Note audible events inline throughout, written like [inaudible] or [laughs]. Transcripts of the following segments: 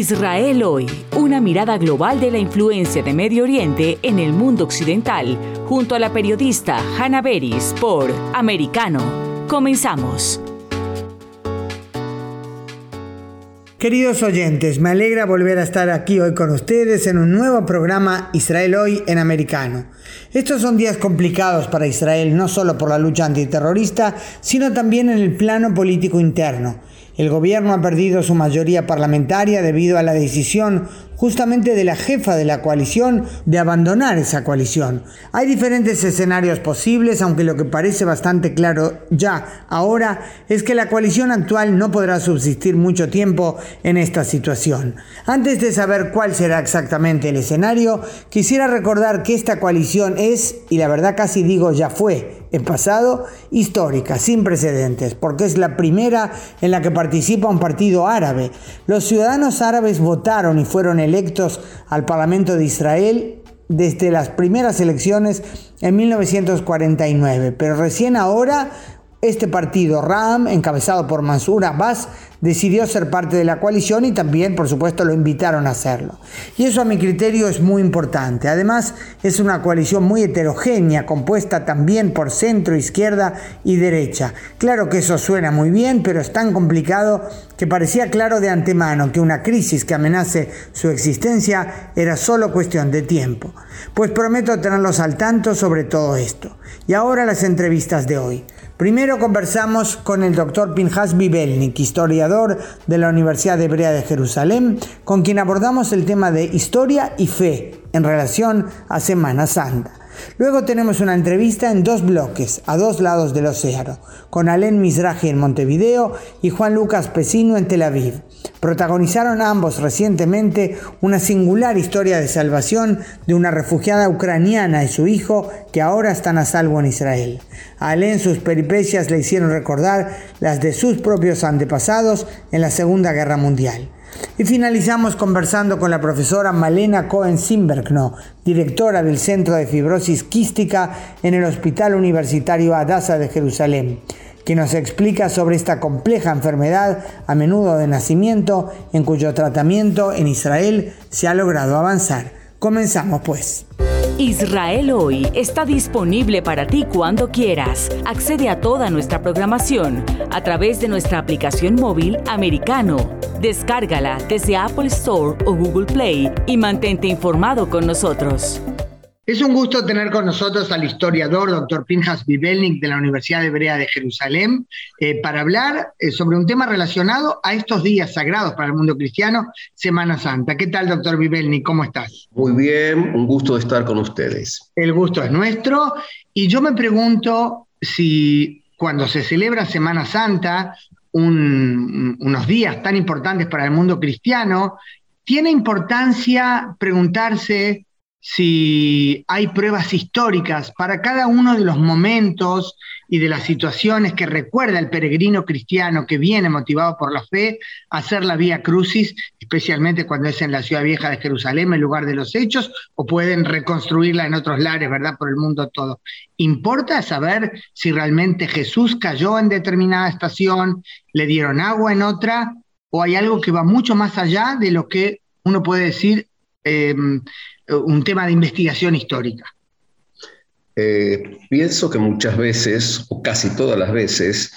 Israel hoy, una mirada global de la influencia de Medio Oriente en el mundo occidental, junto a la periodista Hannah Beris por Americano. Comenzamos. Queridos oyentes, me alegra volver a estar aquí hoy con ustedes en un nuevo programa Israel hoy en americano. Estos son días complicados para Israel, no solo por la lucha antiterrorista, sino también en el plano político interno. El gobierno ha perdido su mayoría parlamentaria debido a la decisión justamente de la jefa de la coalición de abandonar esa coalición. Hay diferentes escenarios posibles, aunque lo que parece bastante claro ya ahora es que la coalición actual no podrá subsistir mucho tiempo en esta situación. Antes de saber cuál será exactamente el escenario, quisiera recordar que esta coalición es, y la verdad casi digo ya fue, en pasado, histórica, sin precedentes, porque es la primera en la que participa un partido árabe. Los ciudadanos árabes votaron y fueron electos al Parlamento de Israel desde las primeras elecciones en 1949, pero recién ahora este partido, RAM, encabezado por Mansur Abbas, decidió ser parte de la coalición y también, por supuesto, lo invitaron a hacerlo. Y eso a mi criterio es muy importante. Además, es una coalición muy heterogénea, compuesta también por centro, izquierda y derecha. Claro que eso suena muy bien, pero es tan complicado que parecía claro de antemano que una crisis que amenace su existencia era solo cuestión de tiempo. Pues prometo tenerlos al tanto sobre todo esto. Y ahora las entrevistas de hoy. Primero conversamos con el doctor Pinhas Bibelnik, historiador de la Universidad Hebrea de Jerusalén, con quien abordamos el tema de historia y fe en relación a Semana Santa. Luego tenemos una entrevista en dos bloques, a dos lados del océano, con Alén Mizrahi en Montevideo y Juan Lucas Pesino en Tel Aviv. Protagonizaron ambos recientemente una singular historia de salvación de una refugiada ucraniana y su hijo que ahora están a salvo en Israel. A Alén sus peripecias le hicieron recordar las de sus propios antepasados en la Segunda Guerra Mundial. Y finalizamos conversando con la profesora Malena Cohen-Simbergno, directora del Centro de Fibrosis Quística en el Hospital Universitario Adasa de Jerusalén, que nos explica sobre esta compleja enfermedad, a menudo de nacimiento, en cuyo tratamiento en Israel se ha logrado avanzar. Comenzamos pues. Israel hoy está disponible para ti cuando quieras. Accede a toda nuestra programación a través de nuestra aplicación móvil americano. Descárgala desde Apple Store o Google Play y mantente informado con nosotros. Es un gusto tener con nosotros al historiador doctor Pinjas Bibelnik de la Universidad Hebrea de Jerusalén eh, para hablar eh, sobre un tema relacionado a estos días sagrados para el mundo cristiano, Semana Santa. ¿Qué tal, doctor Bibelnik? ¿Cómo estás? Muy bien, un gusto de estar con ustedes. El gusto es nuestro y yo me pregunto si cuando se celebra Semana Santa, unos días tan importantes para el mundo cristiano, tiene importancia preguntarse si hay pruebas históricas para cada uno de los momentos y de las situaciones que recuerda el peregrino cristiano que viene motivado por la fe a hacer la vía crucis, especialmente cuando es en la ciudad vieja de Jerusalén, en lugar de los hechos, o pueden reconstruirla en otros lares, ¿verdad? Por el mundo todo. ¿Importa saber si realmente Jesús cayó en determinada estación, le dieron agua en otra, o hay algo que va mucho más allá de lo que uno puede decir em, un tema de investigación histórica? Eh, pienso que muchas veces, o casi todas las veces,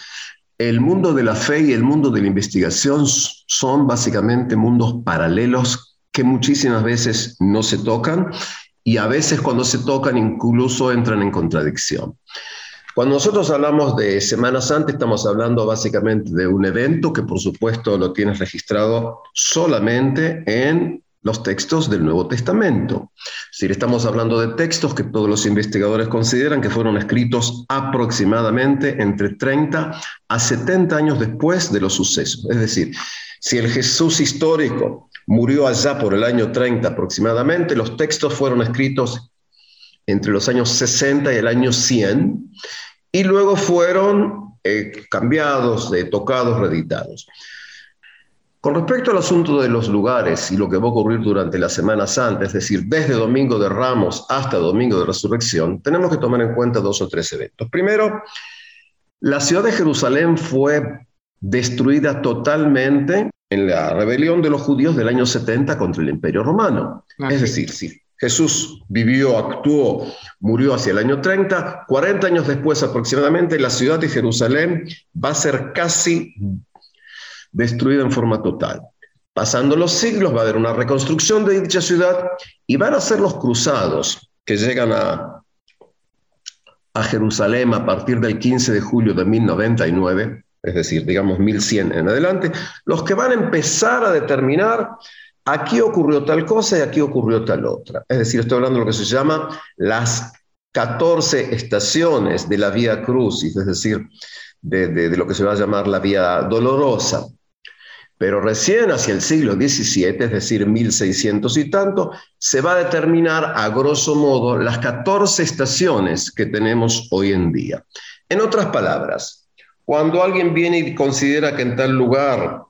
el mundo de la fe y el mundo de la investigación son básicamente mundos paralelos que muchísimas veces no se tocan y a veces cuando se tocan incluso entran en contradicción. Cuando nosotros hablamos de Semana Santa, estamos hablando básicamente de un evento que por supuesto lo tienes registrado solamente en los textos del Nuevo Testamento. Si estamos hablando de textos que todos los investigadores consideran que fueron escritos aproximadamente entre 30 a 70 años después de los sucesos. Es decir, Si el Jesús histórico murió allá por el año 30 aproximadamente, los textos fueron escritos entre los años 60 y el año 100, y luego fueron eh, cambiados, tocados, reeditados. Con respecto al asunto de los lugares y lo que va a ocurrir durante la Semana Santa, es decir, desde Domingo de Ramos hasta Domingo de Resurrección, tenemos que tomar en cuenta dos o tres eventos. Primero, la ciudad de Jerusalén fue destruida totalmente en la rebelión de los judíos del año 70 contra el Imperio Romano. Es decir, si Jesús vivió, actuó, murió hacia el año 30, 40 años después aproximadamente, la ciudad de Jerusalén va a ser casi destruida en forma total. Pasando los siglos va a haber una reconstrucción de dicha ciudad y van a ser los cruzados que llegan a, a Jerusalén a partir del 15 de julio de 1099, es decir, digamos 1100 en adelante, los que van a empezar a determinar aquí ocurrió tal cosa y aquí ocurrió tal otra. Es decir, estoy hablando de lo que se llama las 14 estaciones de la Vía Crucis, es decir, de, de lo que se va a llamar la Vía Dolorosa. Pero recién hacia el siglo XVII, es decir, 1600 y tanto, se va a determinar a grosso modo las 14 estaciones que tenemos hoy en día. En otras palabras, cuando alguien viene y considera que en tal lugar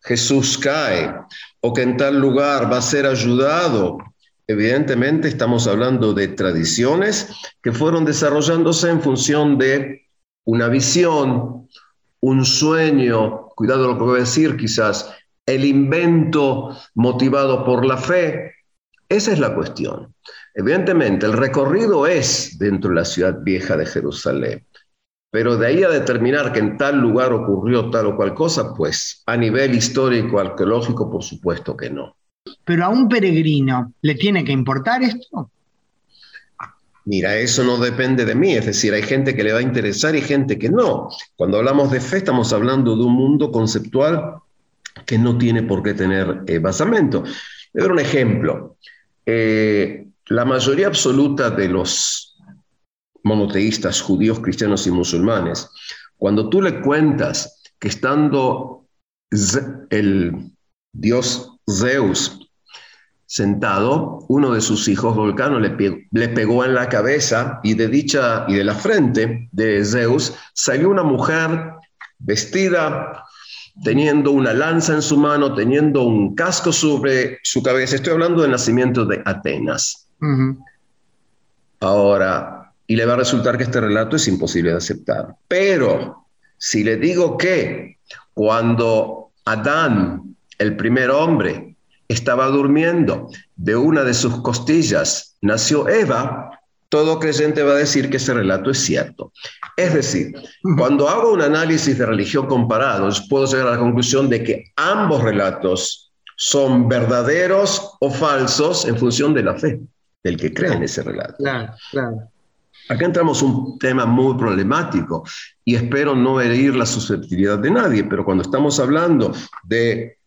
Jesús cae o que en tal lugar va a ser ayudado, evidentemente estamos hablando de tradiciones que fueron desarrollándose en función de una visión, un sueño, cuidado lo que voy a decir quizás, el invento motivado por la fe. Esa es la cuestión. Evidentemente, el recorrido es dentro de la ciudad vieja de Jerusalén, pero de ahí a determinar que en tal lugar ocurrió tal o cual cosa, pues a nivel histórico, arqueológico, por supuesto que no. Pero a un peregrino le tiene que importar esto. Mira, eso no depende de mí, es decir, hay gente que le va a interesar y gente que no. Cuando hablamos de fe estamos hablando de un mundo conceptual que no tiene por qué tener eh, basamento. Le doy un ejemplo. Eh, la mayoría absoluta de los monoteístas judíos, cristianos y musulmanes, cuando tú le cuentas que estando el dios Zeus sentado, uno de sus hijos, Volcano, le, le, pegó en la cabeza y de dicha y de la frente de Zeus salió una mujer vestida, teniendo una lanza en su mano, teniendo un casco sobre su cabeza. Estoy hablando del nacimiento de Atenas. Ahora, y le va a resultar que este relato es imposible de aceptar. Pero si le digo que cuando Adán, el primer hombre, estaba durmiendo, de una de sus costillas nació Eva, todo creyente va a decir que ese relato es cierto. Es decir, cuando hago un análisis de religión comparados, puedo llegar a la conclusión de que ambos relatos son verdaderos o falsos en función de la fe del que cree en ese relato. Claro, claro. Acá entramos un tema muy problemático y espero no herir la susceptibilidad de nadie, pero cuando estamos hablando de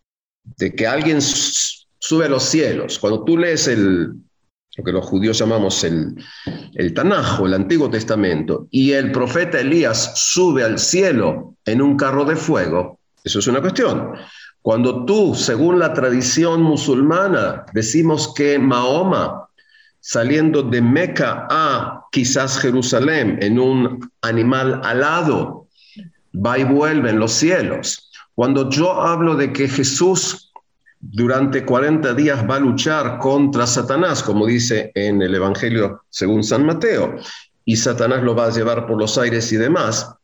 de que alguien sube a los cielos. Cuando tú lees el, lo que los judíos llamamos el, el Tanajo, el Antiguo Testamento, y el profeta Elías sube al cielo en un carro de fuego, eso es una cuestión. Cuando tú, según la tradición musulmana, decimos que Mahoma, saliendo de Meca a quizás Jerusalén en un animal alado, va y vuelve en los cielos. Cuando yo hablo de que Jesús durante 40 días va a luchar contra Satanás, como dice en el Evangelio según San Mateo, y Satanás lo va a llevar por los aires y demás,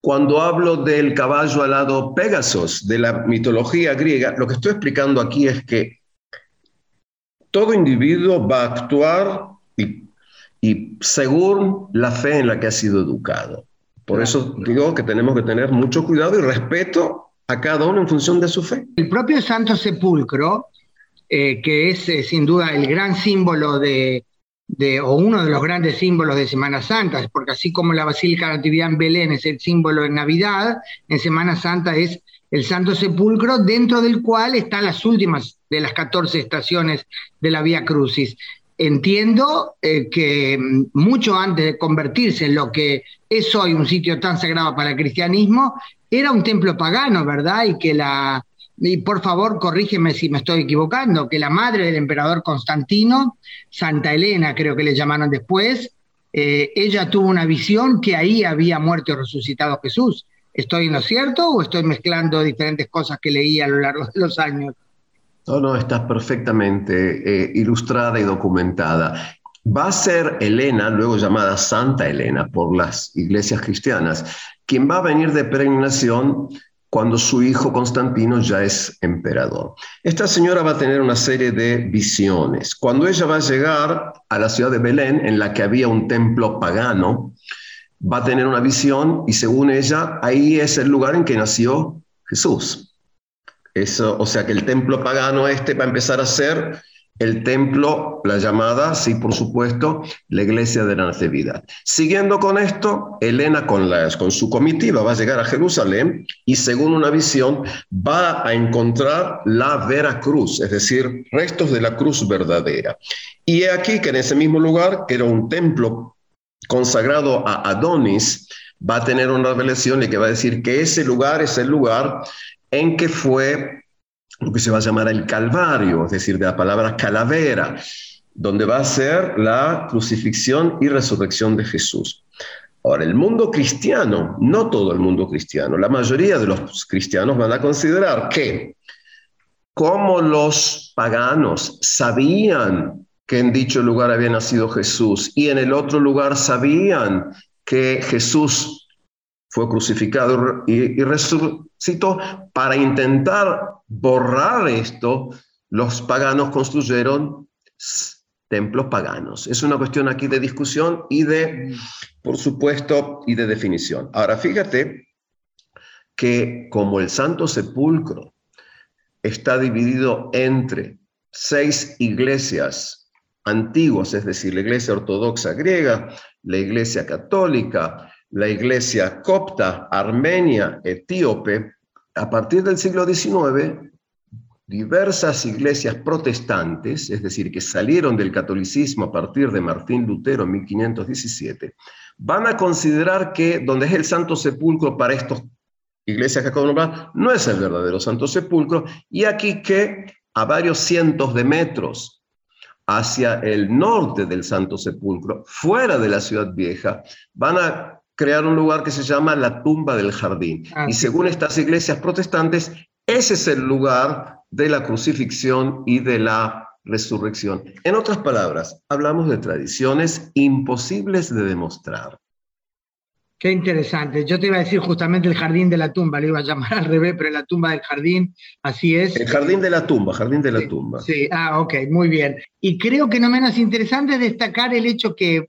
cuando hablo del caballo alado Pegasus, de la mitología griega, lo que estoy explicando aquí es que todo individuo va a actuar y, según la fe en la que ha sido educado. Por eso digo que tenemos que tener mucho cuidado y respeto a cada uno en función de su fe. El propio Santo Sepulcro, eh, que es eh, sin duda el gran símbolo de, o uno de los grandes símbolos de Semana Santa, porque así como la Basílica de Natividad en Belén es el símbolo de Navidad, en Semana Santa es el Santo Sepulcro, dentro del cual están las últimas de las 14 estaciones de la Vía Crucis. Entiendo eh, que mucho antes de convertirse en lo que es hoy un sitio tan sagrado para el cristianismo, era un templo pagano, ¿verdad? Y que la, y por favor corrígeme si me estoy equivocando, que la madre del emperador Constantino, Santa Elena creo que le llamaron después, eh, ella tuvo una visión que ahí había muerto y resucitado Jesús. ¿Estoy en lo cierto o estoy mezclando diferentes cosas que leí a lo largo de los años? No, no, estás perfectamente eh, ilustrada y documentada. Va a ser Elena, luego llamada Santa Elena por las iglesias cristianas, quien va a venir de peregrinación cuando su hijo Constantino ya es emperador. Esta señora va a tener una serie de visiones. Cuando ella va a llegar a la ciudad de Belén, en la que había un templo pagano, va a tener una visión y según ella, ahí es el lugar en que nació Jesús. Eso, o sea que el templo pagano este va a empezar a ser el templo, la llamada, sí, por supuesto, la iglesia de la Natividad. Siguiendo con esto, Elena con, con su comitiva va a llegar a Jerusalén y según una visión va a encontrar la Vera Cruz, es decir, restos de la cruz verdadera. Y he aquí que en ese mismo lugar, que era un templo consagrado a Adonis, va a tener una revelación y que va a decir que ese lugar es el lugar en que fue lo que se va a llamar el Calvario, es decir, de la palabra calavera, donde va a ser la crucifixión y resurrección de Jesús. Ahora, el mundo cristiano, no todo el mundo cristiano, la mayoría de los cristianos van a considerar que como los paganos sabían que en dicho lugar había nacido Jesús y en el otro lugar sabían que Jesús fue crucificado y, resucitó, para intentar borrar esto, los paganos construyeron templos paganos. Es una cuestión aquí de discusión y de, por supuesto, y de definición. Ahora, fíjate que como el Santo Sepulcro está dividido entre seis iglesias antiguas, es decir, la iglesia ortodoxa griega, la iglesia católica, la iglesia copta, armenia, etíope, a partir del siglo XIX, diversas iglesias protestantes, es decir, que salieron del catolicismo a partir de Martín Lutero en 1517, van a considerar que donde es el Santo Sepulcro para estas iglesias católicas no es el verdadero Santo Sepulcro, y aquí que a varios cientos de metros hacia el norte del Santo Sepulcro, fuera de la ciudad vieja, van a crear un lugar que se llama la tumba del jardín. Ah, y según estas iglesias protestantes, ese es el lugar de la crucifixión y de la resurrección. En otras palabras, hablamos de tradiciones imposibles de demostrar. Qué interesante. Yo te iba a decir justamente el jardín de la tumba, le iba a llamar al revés, pero la tumba del jardín, así es. El jardín de la tumba, jardín de la tumba. Sí, ah, ok, muy bien. Y creo que no menos interesante destacar el hecho que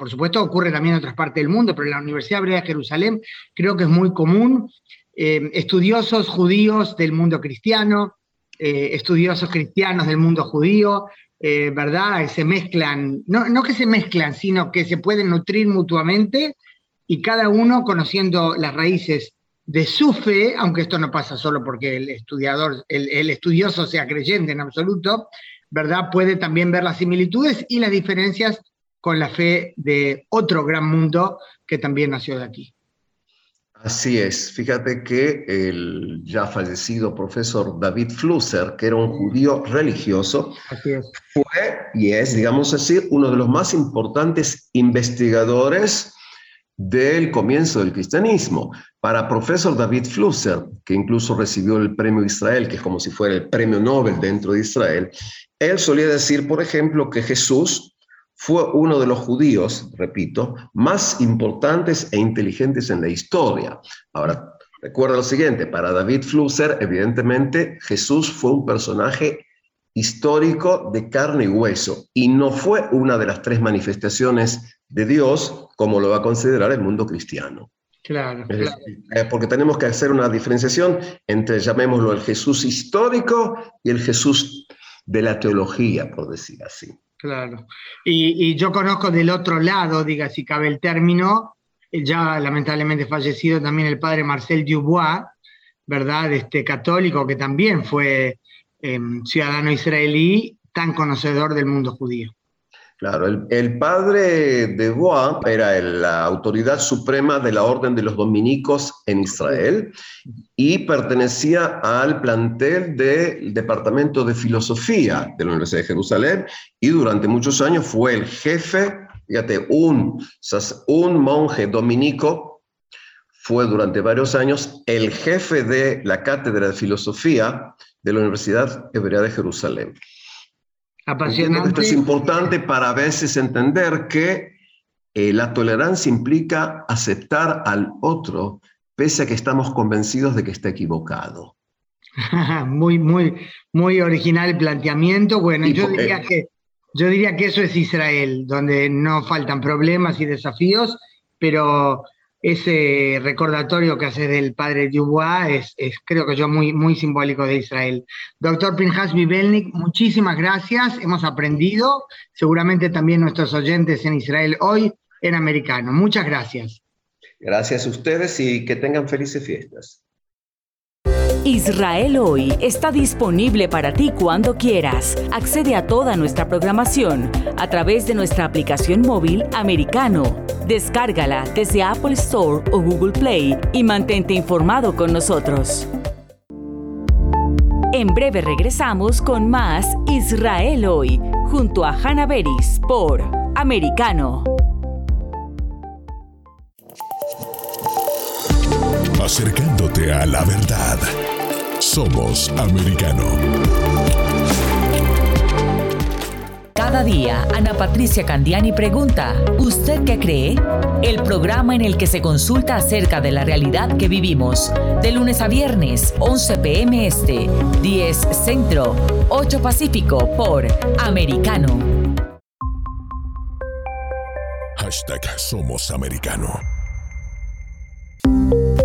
por supuesto ocurre también en otras partes del mundo, pero en la Universidad Hebrea de Jerusalén creo que es muy común. Eh, estudiosos judíos del mundo cristiano, eh, estudiosos cristianos del mundo judío, eh, ¿verdad? Se mezclan, no, no que se mezclan, sino que se pueden nutrir mutuamente y cada uno conociendo las raíces de su fe, aunque esto no pasa solo porque el estudiador, el, estudioso sea creyente en absoluto, ¿verdad? Puede también ver las similitudes y las diferencias con la fe de otro gran mundo que también nació de aquí. Así es, fíjate que el ya fallecido profesor David Flusser, que era un judío religioso, fue y es, digamos así, uno de los más importantes investigadores del comienzo del cristianismo. Para profesor David Flusser, que incluso recibió el premio Israel, que es como si fuera el premio Nobel dentro de Israel, él solía decir, por ejemplo, que Jesús fue uno de los judíos, repito, más importantes e inteligentes en la historia. Ahora, recuerda lo siguiente, para David Flusser, evidentemente, Jesús fue un personaje histórico de carne y hueso y no fue una de las tres manifestaciones de Dios como lo va a considerar el mundo cristiano. Claro, claro. Eh, porque tenemos que hacer una diferenciación entre, llamémoslo, el Jesús histórico y el Jesús de la teología, por decir así. Claro. Y, yo conozco del otro lado, diga si cabe el término, ya lamentablemente fallecido también el padre Marcel Dubois, ¿verdad? Este católico que también fue em, ciudadano israelí, tan conocedor del mundo judío. Claro, el, padre de Bois era la autoridad suprema de la Orden de los Dominicos en Israel y pertenecía al plantel del Departamento de Filosofía de la Universidad de Jerusalén y durante muchos años fue el jefe, fíjate, un, un monje dominico fue durante varios años el jefe de la cátedra de filosofía de la Universidad Hebrea de Jerusalén. Esto es importante para a veces entender que eh, la tolerancia implica aceptar al otro pese a que estamos convencidos de que está equivocado. [laughs] muy, muy, muy original el planteamiento. Bueno, yo diría, que, yo diría que eso es Israel, donde no faltan problemas y desafíos, pero ese recordatorio que hace del padre Dubois es, creo que yo, muy, muy simbólico de Israel. Doctor Pinhas Bibelnik, muchísimas gracias. Hemos aprendido, seguramente también nuestros oyentes en Israel hoy, en americano. Muchas gracias. Gracias a ustedes y que tengan felices fiestas. Israel hoy está disponible para ti cuando quieras. Accede a toda nuestra programación a través de nuestra aplicación móvil americano. Descárgala desde Apple Store o Google Play y mantente informado con nosotros. En breve regresamos con más Israel hoy junto a Hannah Beris por Americano. Acercándote a la verdad. Somos americano. Cada día, Ana Patricia Candiani pregunta, ¿usted qué cree? El programa en el que se consulta acerca de la realidad que vivimos, de lunes a viernes, 11 pm este, 10 centro, 8 pacífico, por Americano. Hashtag Somos Americano.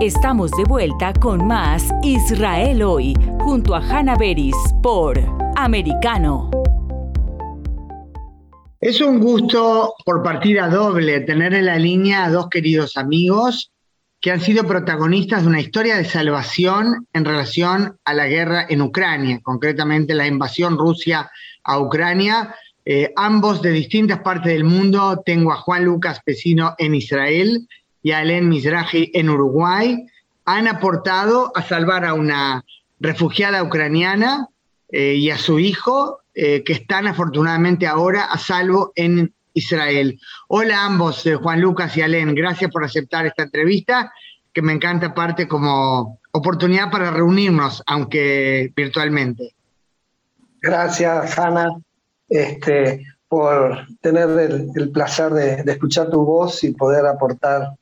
Estamos de vuelta con más Israel hoy, junto a Hannah Beris por Americano. Es un gusto por partida doble tener en la línea a dos queridos amigos que han sido protagonistas de una historia de salvación en relación a la guerra en Ucrania, concretamente la invasión Rusia a Ucrania. Eh, ambos de distintas partes del mundo. Tengo a Juan Lucas Pesino en Israel y Alen Mizrahi en Uruguay han aportado a salvar a una refugiada ucraniana eh, y a su hijo, eh, que están afortunadamente ahora a salvo en Israel. Hola a ambos, eh, Juan Lucas y Alen, gracias por aceptar esta entrevista, que me encanta parte como oportunidad para reunirnos, aunque virtualmente. Gracias, Hanna, este, por tener el, placer de escuchar tu voz y poder aportar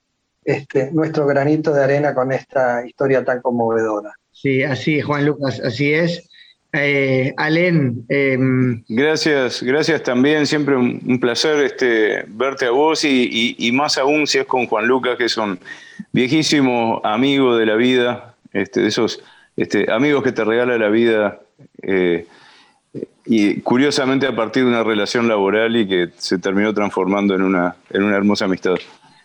este, nuestro granito de arena con esta historia tan conmovedora. Sí, así es, Juan Lucas, así es. Eh, Alén. Em, gracias, gracias también. Siempre un, placer este, verte a vos y, más aún si es con Juan Lucas, que es un viejísimo amigo de la vida, este, de esos este, amigos que te regala la vida. Eh, y curiosamente a partir de una relación laboral y que se terminó transformando en una, en una hermosa amistad.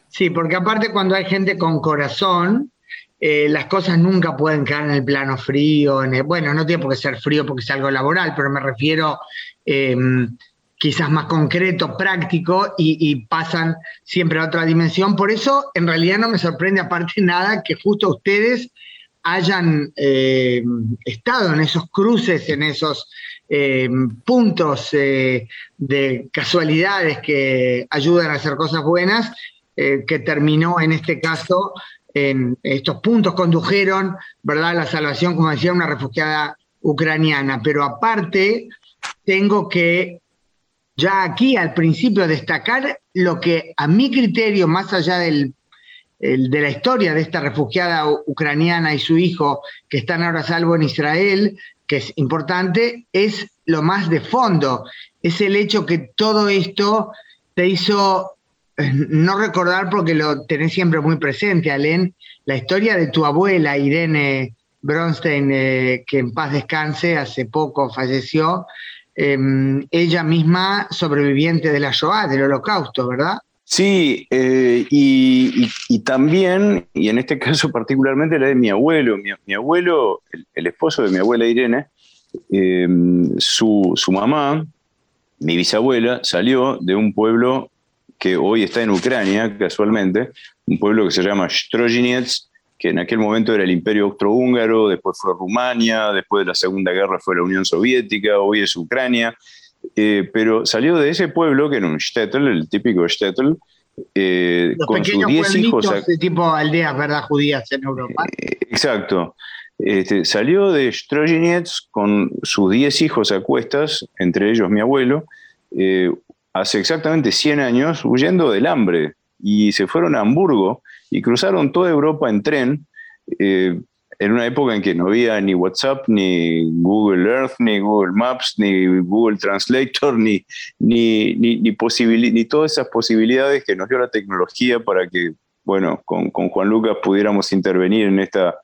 Sí, porque aparte cuando hay gente con corazón, eh, las cosas nunca pueden quedar en el plano frío. bueno, no tiene por qué ser frío porque es algo laboral, pero me refiero em, quizás más concreto, práctico, y, pasan siempre a otra dimensión. Por eso, en realidad no me sorprende aparte [laughs] nada que justo ustedes hayan em, estado en esos cruces, en esos eh, puntos eh, de casualidades que ayudan a hacer cosas buenas, que terminó en este caso en estos puntos condujeron, ¿verdad?, la salvación, como decía, una refugiada ucraniana. Pero aparte, tengo que ya aquí al principio destacar lo que a mi criterio, más allá del, de la historia de esta refugiada ucraniana y su hijo que están ahora a salvo en Israel, que es importante, es lo más de fondo, es el hecho que todo esto te hizo eh, [laughs] no recordar porque lo tenés siempre muy presente, Alén, la historia de tu abuela, Irene Bronstein, eh, que en paz descanse, hace poco falleció, Em, ella misma sobreviviente de la Shoah, del holocausto, ¿verdad? Sí, eh, y, también, y en este [laughs] caso particularmente la de mi abuelo, mi, abuelo, el, esposo de mi abuela Irene, em, su, su, mamá, mi bisabuela, salió de un pueblo que hoy está en Ucrania, casualmente, un pueblo que se llama Strojinets, que en aquel momento era el Imperio Austrohúngaro, después fue Rumania, después de la Segunda Guerra fue la Unión Soviética, hoy es Ucrania, eh, pero salió de ese pueblo, que era un shtetl, el típico shtetl, eh, con sus 10 hijos. De tipo aldeas, ¿verdad? Judías en Europa. Eh, exacto. Este, salió de Strojinets con sus 10 hijos a cuestas, entre ellos mi abuelo, hace exactamente 100 años, huyendo del hambre, y se fueron a Hamburgo y cruzaron toda Europa en tren, eh, en una época en que no había ni WhatsApp, ni Google Earth, ni Google Maps, ni Google Translator, [laughs] ni, ni, ni, ni, todas esas posibilidades que nos dio la tecnología para que, bueno, con, Juan Lucas pudiéramos intervenir en esta,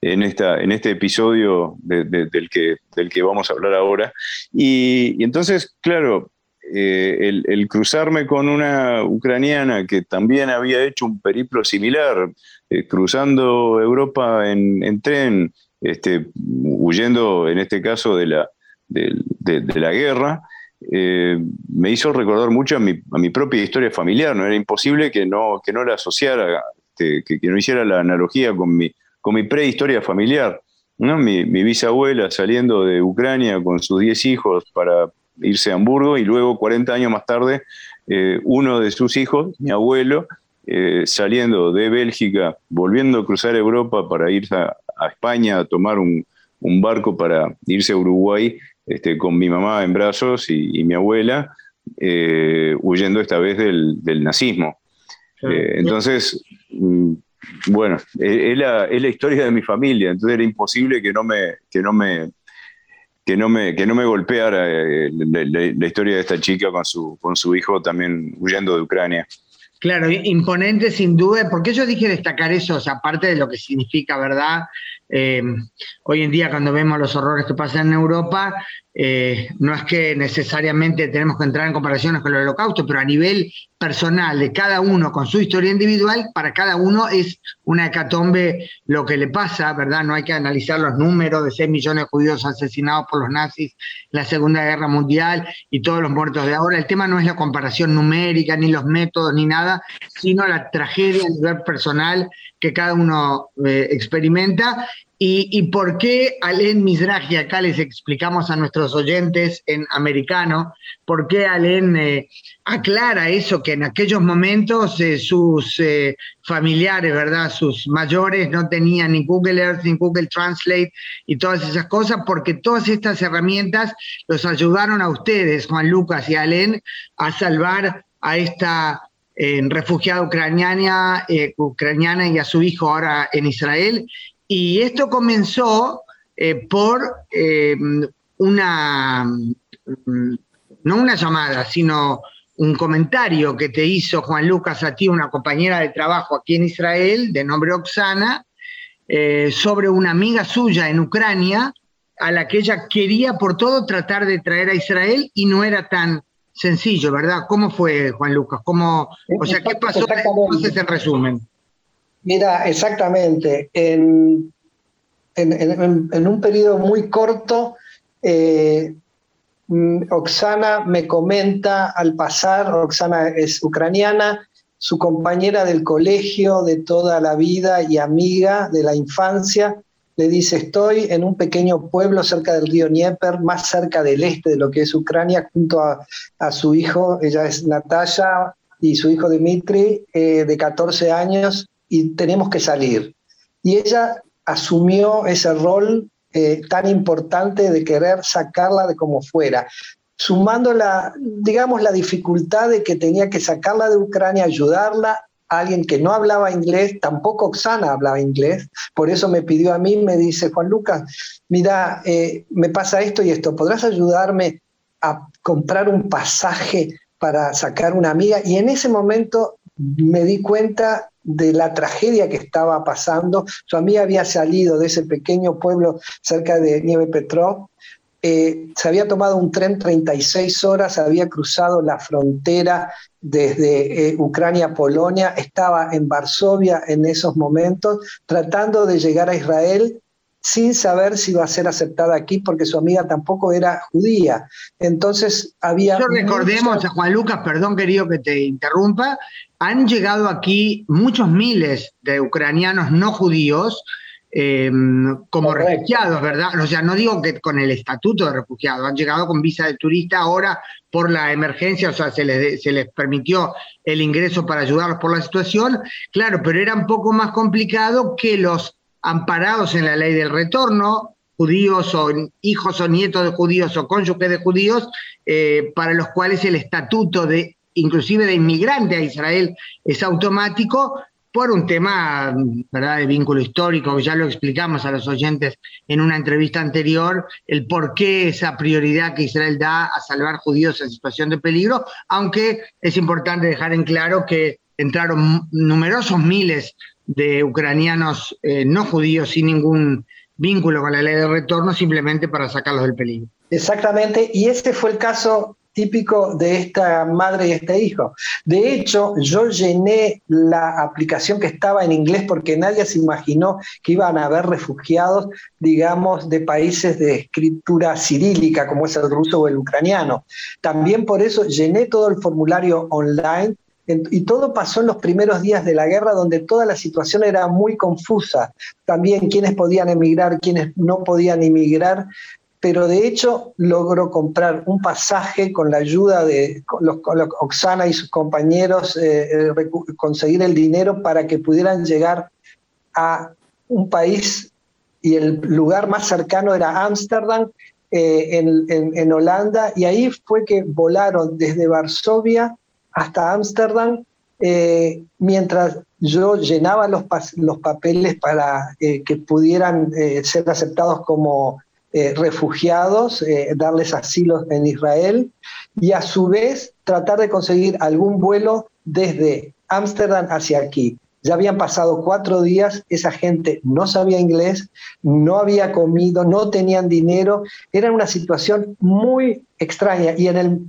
en, esta, en este episodio del, que, del que vamos a hablar ahora. Y entonces, claro, eh, el, cruzarme con una ucraniana que también había hecho un periplo similar, eh, cruzando Europa en, tren, este, huyendo en este caso de la, de, la guerra, eh, me hizo recordar mucho a mi, a mi, propia historia familiar. No era imposible que no, que no la asociara, este, que, que, no hiciera la analogía con mi, con mi prehistoria familiar. ¿no? Mi, mi, bisabuela saliendo de Ucrania con sus 10 hijos para irse a Hamburgo y luego 40 años más tarde eh, uno de sus hijos, mi abuelo, eh, saliendo de Bélgica, volviendo a cruzar Europa para irse a, España a tomar un, barco para irse a Uruguay este, con mi mamá en brazos y, mi abuela, eh, huyendo esta vez del, nazismo. entonces, mm, bueno, es la, es la, historia de mi familia, entonces era imposible que no me, que no me que no me, que no me golpeara eh, la, historia de esta chica con su, con su hijo también huyendo de Ucrania. Claro, imponente sin duda, porque yo dije destacar eso, aparte de lo que significa, ¿verdad? Eh, hoy en día cuando vemos los horrores que pasan en Europa, eh, no es que necesariamente tenemos que entrar en comparaciones con el holocausto, pero a nivel personal de cada uno con su historia individual, para cada uno es una hecatombe lo que le pasa, ¿verdad? No hay que analizar los números de 6 millones de judíos asesinados por los nazis en la Segunda Guerra Mundial y todos los muertos de ahora. El tema no es la comparación numérica, ni los métodos, ni nada, sino la tragedia a nivel personal que cada uno eh, experimenta y, por qué Alen Mizrahi, acá les explicamos a nuestros oyentes en americano, por qué Alen eh, aclara eso, que en aquellos momentos eh, sus familiares, ¿verdad? Sus mayores no tenían ni Google Earth ni Google Translate y todas esas cosas, porque todas estas herramientas los ayudaron a ustedes, Juan Lucas y Alen, a salvar a esta refugiada ucraniana, eh, ucraniana y a su hijo ahora en Israel. Y esto comenzó eh, por eh, una, mm, no una llamada, sino un comentario que te hizo Juan Lucas a ti, una compañera de trabajo aquí en Israel, de nombre Oxana, sobre una amiga suya en Ucrania, a la que ella quería por todo tratar de traer a Israel y no era tan sencillo, ¿verdad? ¿Cómo fue, Juan Lucas? ¿Cómo, o sea, ¿qué pasó entonces en resumen? Mira, exactamente. En, en, un periodo muy corto, eh, mm, Oxana me comenta al pasar, Oxana es ucraniana, su compañera del colegio de toda la vida y amiga de la infancia, le dice, estoy en un pequeño pueblo cerca del río Dnieper, más cerca del este de lo que es Ucrania, junto a, su hijo, ella es Natalia, y su hijo Dmitry, eh, de 14 años, y tenemos que salir. Y ella asumió ese rol eh, tan importante de querer sacarla de como fuera, sumando la, digamos, la dificultad de que tenía que sacarla de Ucrania, ayudarla alguien que no hablaba inglés, tampoco Oxana hablaba inglés, por eso me pidió a mí, me dice, Juan Lucas, mira, eh, me pasa esto y esto, ¿podrás ayudarme a comprar un pasaje para sacar una amiga? Y en ese momento me di cuenta de la tragedia que estaba pasando. Su amiga había salido de ese pequeño pueblo cerca de Nieve Petrov eh, se había tomado un tren 36 horas, había cruzado la frontera desde eh, Ucrania a Polonia, estaba en Varsovia en esos momentos, tratando de llegar a Israel sin saber si iba a ser aceptada aquí, porque su amiga tampoco era judía. Entonces había... recordemos a Juan Lucas, perdón querido que te interrumpa, han llegado aquí muchos miles de ucranianos no judíos Em, como refugiados, ¿verdad? O sea, no digo que con el estatuto de refugiado, han llegado con visa de turista ahora por la emergencia, o sea, se les, se les permitió el ingreso para ayudarlos por la situación, claro, pero era un poco más complicado que los amparados en la ley del retorno, judíos o hijos o nietos de judíos o cónyuges de judíos, eh, para los cuales el estatuto de inclusive de inmigrante a Israel es automático, por un tema de vínculo histórico, ya lo explicamos a los oyentes en una entrevista anterior, el por qué esa prioridad que Israel da a salvar judíos en situación de peligro, aunque es importante dejar en claro que entraron numerosos miles de ucranianos eh, no judíos sin ningún vínculo con la ley de retorno simplemente para sacarlos del peligro. Exactamente, y ese fue el caso típico de esta madre y este hijo. De hecho, yo llené la aplicación que estaba en inglés porque nadie se imaginó que iban a haber refugiados, digamos, de países de escritura cirílica, como es el ruso o el ucraniano. También por eso llené todo el formulario online y todo pasó en los primeros días de la guerra, donde toda la situación era muy confusa. También quiénes podían emigrar, quiénes no podían emigrar pero de hecho logró comprar un pasaje con la ayuda de Oxana y sus compañeros, eh, eh, conseguir el dinero para que pudieran llegar a un país y el lugar más cercano era Ámsterdam, eh, en, Holanda, y ahí fue que volaron desde Varsovia hasta Ámsterdam, mientras yo llenaba los, los papeles para que pudieran ser aceptados como eh, refugiados, eh, darles asilo en Israel y a su vez tratar de conseguir algún vuelo desde Ámsterdam hacia aquí. Ya habían pasado cuatro días, esa gente no sabía inglés, no había comido, no tenían dinero, era una situación muy extraña y en el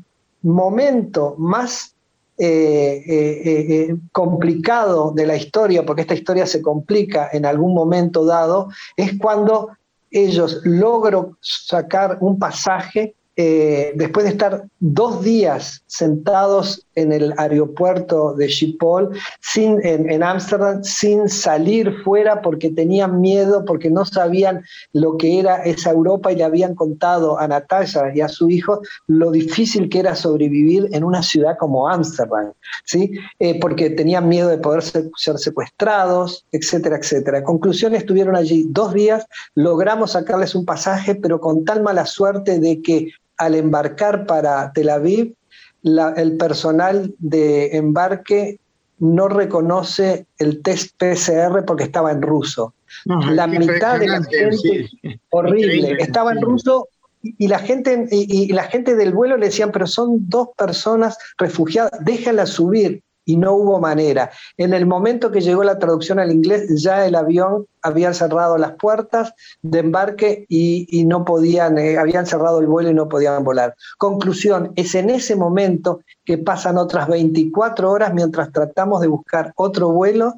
momento más eh, complicado de la historia, porque esta historia se complica en algún momento dado, es cuando ellos logran sacar un pasaje eh, después de estar dos días sentados en el aeropuerto de Schiphol sin, en Ámsterdam sin salir fuera porque tenían miedo, porque no sabían lo que era esa Europa y le habían contado a Natalia y a su hijo lo difícil que era sobrevivir en una ciudad como Ámsterdam, ¿sí? Eh, porque tenían miedo de poder ser, ser secuestrados, etcétera, etcétera. Conclusión, estuvieron allí dos días, logramos sacarles un pasaje, pero con tal mala suerte de que al embarcar para Tel Aviv, el personal de embarque no reconoce el test PCR porque estaba en ruso. la mitad de la gente, horrible, estaba en ruso y la gente y, la gente del vuelo le decían, pero son dos personas refugiadas, déjenlas subir y no hubo manera. En el momento que llegó la traducción al inglés, ya el avión había cerrado las puertas de embarque y, no podían, eh, habían cerrado el vuelo y no podían volar. Conclusión, es en ese momento que pasan otras 24 horas mientras tratamos de buscar otro vuelo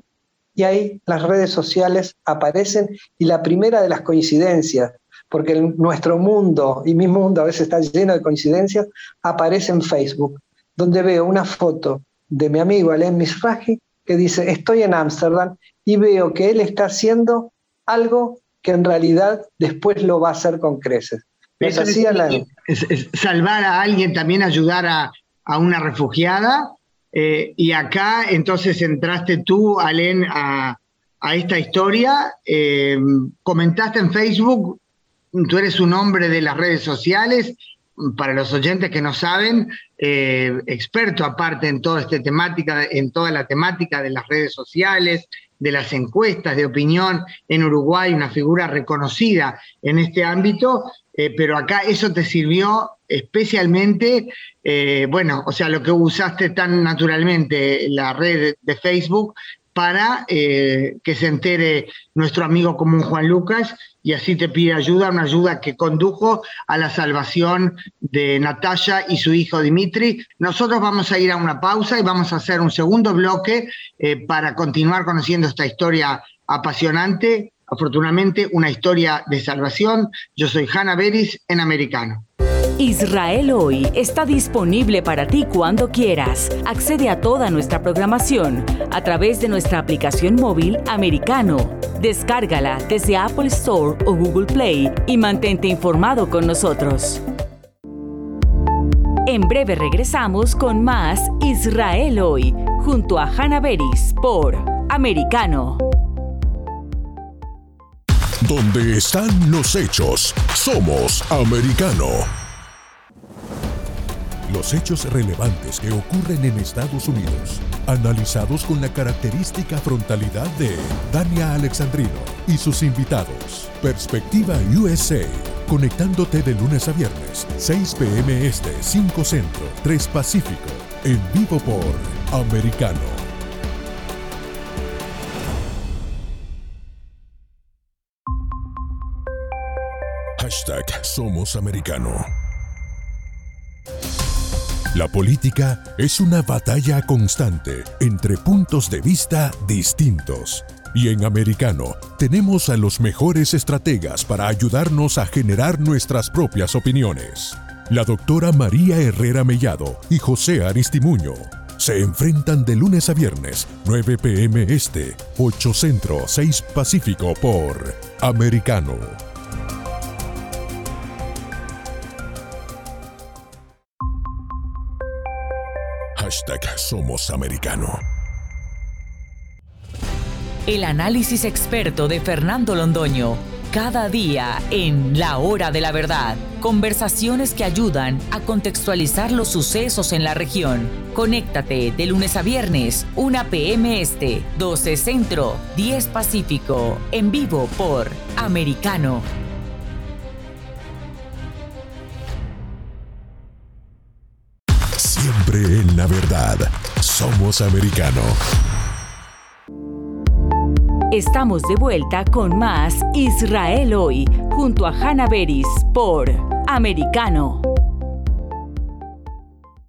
y ahí las redes sociales aparecen y la primera de las coincidencias, porque nuestro mundo y mi mundo a veces está lleno de coincidencias, aparece en Facebook, donde veo una foto de mi amigo Alain Misraji, que dice, estoy en Ámsterdam y veo que él está haciendo algo que en realidad después lo va a hacer con creces. Es, salvar a alguien, también ayudar a, una refugiada. Eh, y acá entonces entraste tú, Alen, a, esta historia. Eh, comentaste en Facebook, tú eres un hombre de las redes sociales. Para los oyentes que no saben, eh, experto aparte en toda esta temática, en toda la temática de las redes sociales, de las encuestas de opinión en Uruguay, una figura reconocida en este ámbito, eh, pero acá eso te sirvió especialmente, eh, bueno, o sea, lo que usaste tan naturalmente, la red de Facebook, para eh, que se entere nuestro amigo común Juan Lucas y así te pide ayuda, una ayuda que condujo a la salvación de Natalia y su hijo Dimitri. Nosotros vamos a ir a una pausa y vamos a hacer un segundo bloque eh, para continuar conociendo esta historia apasionante, afortunadamente una historia de salvación. Yo soy Hanna Beris en Americano. Israel hoy está disponible para ti cuando quieras. Accede a toda nuestra programación a través de nuestra aplicación móvil americano. Descárgala desde Apple Store o Google Play y mantente informado con nosotros. En breve regresamos con más Israel hoy junto a Hannah Beris por Americano. Donde están los hechos, somos americano. Los hechos relevantes que ocurren en Estados Unidos, analizados con la característica frontalidad de Dania Alexandrino y sus invitados. Perspectiva USA, conectándote de lunes a viernes, 6 p.m. Este, 5 Centro, 3 Pacífico, en vivo por Americano. Hashtag Somos Americano. La política es una batalla constante entre puntos de vista distintos. Y en Americano tenemos a los mejores estrategas para ayudarnos a generar nuestras propias opiniones. La doctora María Herrera Mellado y José Aristimuño se enfrentan de lunes a viernes, 9 pm este, 8 centro, 6 pacífico por Americano. Somos Americano. El análisis experto de Fernando Londoño. Cada día en La Hora de la Verdad. Conversaciones que ayudan a contextualizar los sucesos en la región. Conéctate de lunes a viernes, 1 p.m. Este, 12 Centro, 10 Pacífico. En vivo por Americano. Somos americano. Estamos de vuelta con más Israel hoy, junto a Hanna Beris por Americano.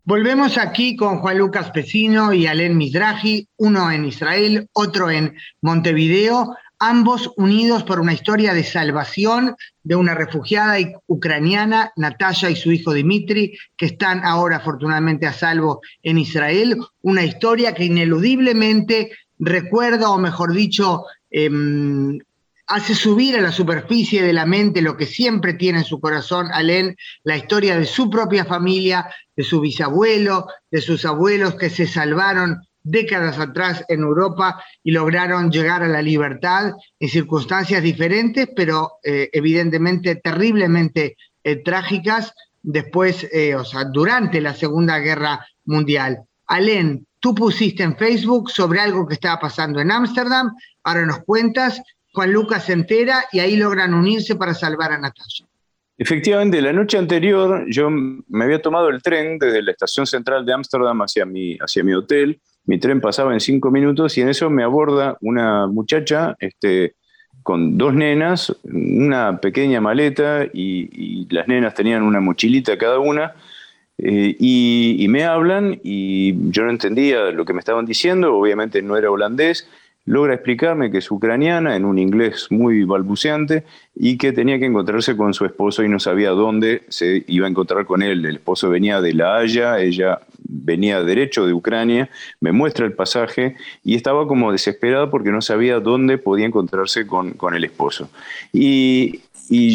Volvemos aquí con Juan Lucas Pesino y Alen Mizrahi, uno en Israel, otro en Montevideo, ambos unidos por una historia de salvación de una refugiada ucraniana, Natalia y su hijo Dimitri, que están ahora afortunadamente a salvo en Israel, una historia que ineludiblemente recuerda, o mejor dicho, em, hace subir a la superficie de la mente lo que siempre tiene en su corazón Alén, la historia de su propia familia, de su bisabuelo, de sus abuelos que se salvaron décadas atrás en Europa y lograron llegar a la libertad en circunstancias diferentes, pero eh, evidentemente terriblemente eh, trágicas después, eh, o sea, durante la Segunda Guerra Mundial. Alén, tú pusiste en Facebook sobre algo que estaba pasando en Ámsterdam, ahora nos cuentas, Juan Lucas se entera y ahí logran unirse para salvar a Natalia. Efectivamente, la noche anterior yo me había tomado el tren desde la estación central de Ámsterdam hacia mi, hacia mi hotel mi tren pasaba en cinco minutos y en eso me aborda una muchacha este, con dos nenas, una pequeña maleta y, las nenas tenían una mochilita cada una. Eh, y, me hablan y yo no entendía lo que me estaban diciendo, obviamente no era holandés, logra explicarme que es ucraniana en un inglés muy balbuceante y que tenía que encontrarse con su esposo y no sabía dónde se iba a encontrar con él. El esposo venía de La Haya, ella venía derecho de Ucrania, me muestra el pasaje y estaba como desesperada porque no sabía dónde podía encontrarse con, el esposo. Y,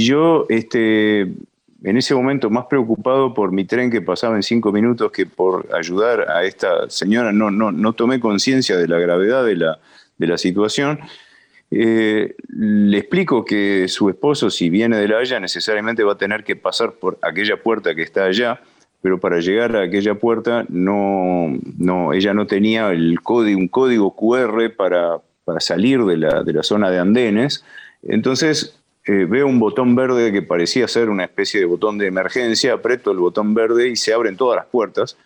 yo, este, en ese momento, más preocupado por mi tren que pasaba en cinco minutos que por ayudar a esta señora, no, no, no tomé conciencia de la gravedad de la, de la situación. Eh, le explico que su esposo, si viene de La Haya, necesariamente va a tener que pasar por aquella puerta que está allá, pero para llegar a aquella puerta no, no ella no tenía código, un código QR para, para salir de la, de la, zona de andenes. Entonces eh, veo un botón verde que parecía ser una especie de botón de emergencia, aprieto el botón verde y se abren todas las puertas.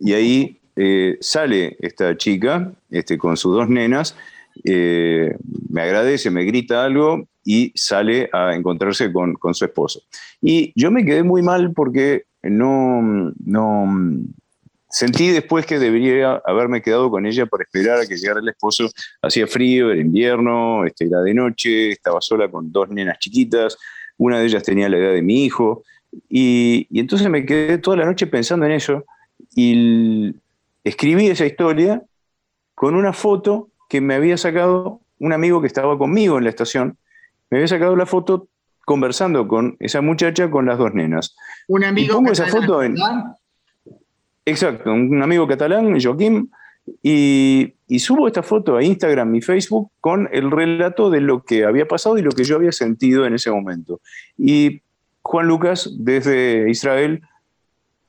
Y ahí eh, sale esta chica este, con sus dos nenas eh, me agradece, me grita algo y sale a encontrarse con, su esposo. Y yo me quedé muy mal porque no, no sentí después que debería haberme quedado con ella para esperar a que llegara el esposo. Hacía frío, era invierno, este, era de noche, estaba sola con dos nenas chiquitas, una de ellas tenía la edad de mi hijo. Y, y entonces me quedé toda la noche pensando en eso y escribí esa historia con una foto que me había sacado un amigo que estaba conmigo en la estación, me había sacado la foto conversando con esa muchacha con las dos nenas. Un amigo catalán, esa foto en, Exacto, un amigo catalán, Joaquín, y, y, subo esta foto a Instagram y Facebook con el relato de lo que había pasado y lo que yo había sentido en ese momento. Y Juan Lucas, desde Israel,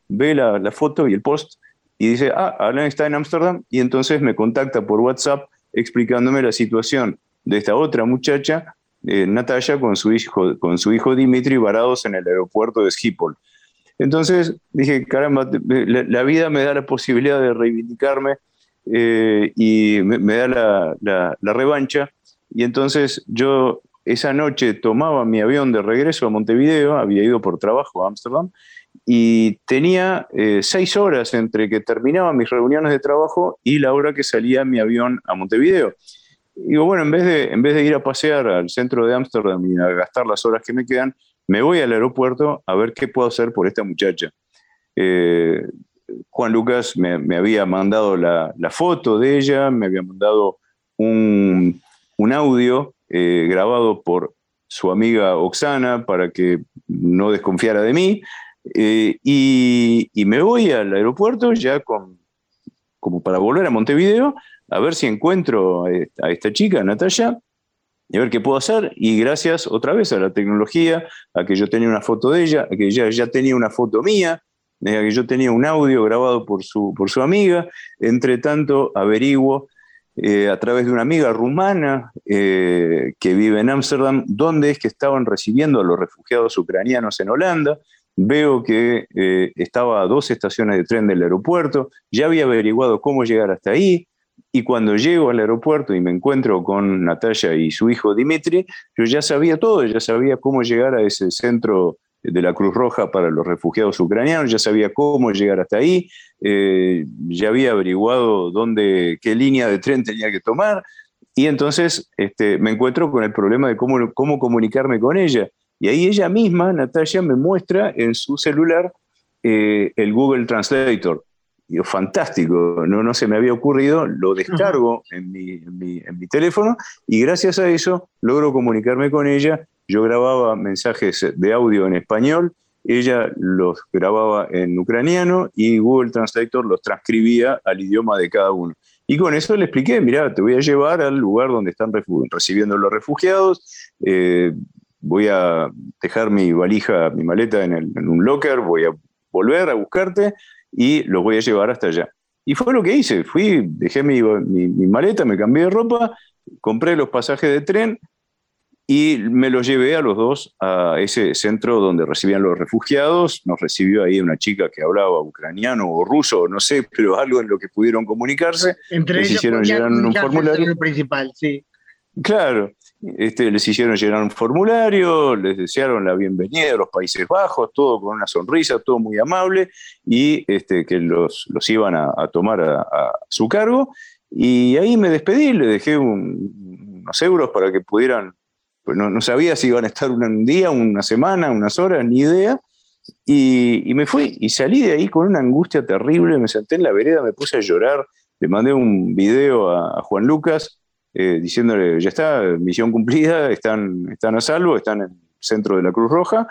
ve la, la foto y el post y dice, ah, Alan está en Ámsterdam, y entonces me contacta por WhatsApp explicándome la situación de esta otra muchacha, eh, Natalia, con su, hijo, con su hijo Dimitri varados en el aeropuerto de Schiphol. Entonces dije, caramba, la, vida me da la posibilidad de reivindicarme eh, y me, da la, la, revancha. Y entonces yo esa noche tomaba mi avión de regreso a Montevideo, había ido por trabajo a Ámsterdam, y tenía eh, seis horas entre que terminaba mis reuniones de trabajo y la hora que salía mi avión a Montevideo. Digo, bueno, en vez, de, en vez de ir a pasear al centro de Ámsterdam y a gastar las horas que me quedan, me voy al aeropuerto a ver qué puedo hacer por esta muchacha. Eh, Juan Lucas me, había mandado la, foto de ella, me había mandado un, audio eh, grabado por su amiga Oxana para que no desconfiara de mí. Eh, y, me voy al aeropuerto ya como para volver a Montevideo, a ver si encuentro a esta chica, Natalia, y a ver qué puedo hacer. Y gracias otra vez a la tecnología, a que yo tenía una foto de ella, a que ella ya tenía una foto mía, a que yo tenía un audio grabado por su, por su amiga. Entre tanto, averiguo eh, a través de una amiga rumana eh, que vive en Ámsterdam, dónde es que estaban recibiendo a los refugiados ucranianos en Holanda veo que eh, estaba a dos estaciones de tren del aeropuerto, ya había averiguado cómo llegar hasta ahí, y cuando llego al aeropuerto y me encuentro con Natalia y su hijo Dimitri, yo ya sabía todo, ya sabía cómo llegar a ese centro de la Cruz Roja para los refugiados ucranianos, ya sabía cómo llegar hasta ahí, eh, ya había averiguado dónde, qué línea de tren tenía que tomar, y entonces este, me encuentro con el problema de cómo, cómo comunicarme con ella. Y ahí ella misma, Natalia, me muestra en su celular eh, el Google Translator. Digo, fantástico, no, no se me había ocurrido, lo descargo en mi, en, mi, teléfono y gracias a eso logro comunicarme con ella. Yo grababa mensajes de audio en español, ella los grababa en ucraniano y Google Translator los transcribía al idioma de cada uno. Y con eso le expliqué, mira, te voy a llevar al lugar donde están recibiendo los refugiados, eh, voy a dejar mi valija, mi maleta en, un locker, voy a volver a buscarte y los voy a llevar hasta allá. Y fue lo que hice, fui, dejé mi, maleta, me cambié de ropa, compré los pasajes de tren y me los llevé a los dos a ese centro donde recibían los refugiados. Nos recibió ahí una chica que hablaba ucraniano o ruso, no sé, [laughs] pero algo en lo que pudieron comunicarse. Entre ellos hicieron llegar un formulario. principal, sí. Claro, este, les hicieron llenar un formulario, les desearon la bienvenida a los Países Bajos, todo con una sonrisa, todo muy amable, y este, que los, los iban a, tomar a, su cargo. Y ahí me despedí, le dejé unos euros para que pudieran, pues no, no, sabía si iban a estar un día, una semana, unas horas, ni idea. Y, me fui y salí de ahí con una angustia terrible, me senté en la vereda, me puse a llorar, le mandé un video a, Juan Lucas eh, diciéndole, ya está, misión cumplida, están, están a salvo, están en el centro de la Cruz Roja,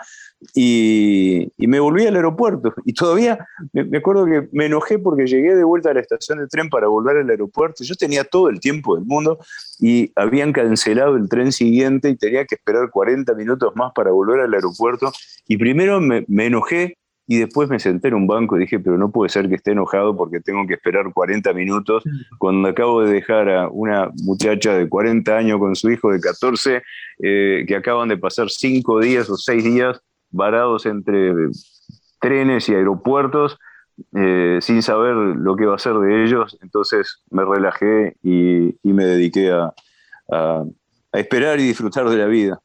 y, me volví al aeropuerto. Y todavía me, acuerdo que me enojé porque llegué de vuelta a la estación de tren para volver al aeropuerto. Yo tenía todo el tiempo del mundo y habían cancelado el tren siguiente y tenía que esperar 40 minutos más para volver al aeropuerto. Y primero me, me enojé y después me senté en un banco y dije, pero no puede ser que esté enojado porque tengo que esperar 40 minutos cuando acabo de dejar a una muchacha de 40 años con su hijo de 14, eh, que acaban de pasar 5 días o 6 días varados entre trenes y aeropuertos, eh, sin saber lo que va a ser de ellos. Entonces me relajé y, me dediqué a, esperar y disfrutar de la vida.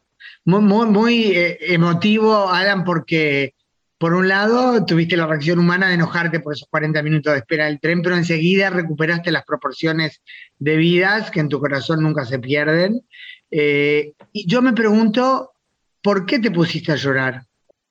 Muy, muy, muy eh, emotivo, Alan, porque por un lado tuviste la reacción humana de enojarte por esos 40 minutos de espera del tren, pero enseguida recuperaste las proporciones de vidas que en tu corazón nunca se pierden. Eh, y yo me pregunto, ¿por qué te pusiste a llorar?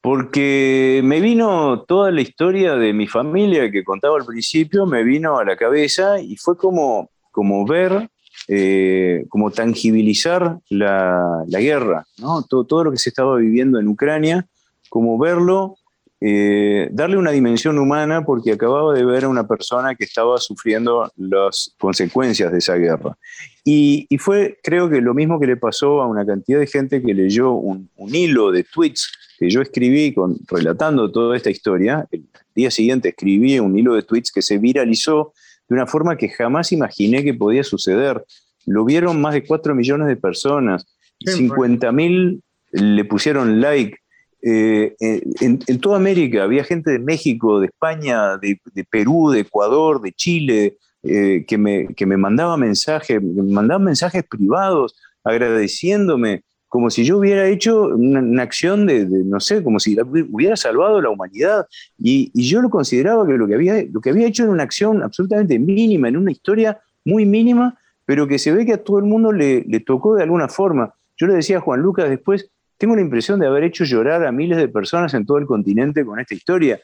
porque me vino toda la historia de mi familia que contaba al principio, me vino a la cabeza y fue como, como ver, eh, como tangibilizar la, guerra, ¿no? todo, todo, lo que se estaba viviendo en Ucrania, como verlo, eh, darle una dimensión humana porque acababa de ver a una persona que estaba sufriendo las consecuencias de esa guerra. Y, fue, creo que lo mismo que le pasó a una cantidad de gente que leyó un, un hilo de tweets que yo escribí con, relatando toda esta historia. El día siguiente escribí un hilo de tweets que se viralizó de una forma que jamás imaginé que podía suceder. Lo vieron más de 4 millones de personas, 50 mil le pusieron like. Eh, eh, en, toda América había gente de México, de España, de, Perú, de Ecuador, de Chile, eh, que, me, que me mandaba mensajes, me mandaban mensajes privados agradeciéndome como si yo hubiera hecho una, acción de, no sé, como si hubiera salvado la humanidad. Y, yo lo consideraba que lo que, había, lo que había hecho era una acción absolutamente mínima, en una historia muy mínima, pero que se ve que a todo el mundo le, tocó de alguna forma. Yo le decía a Juan Lucas después, tengo la impresión de haber hecho llorar a miles de personas en todo el continente con esta historia.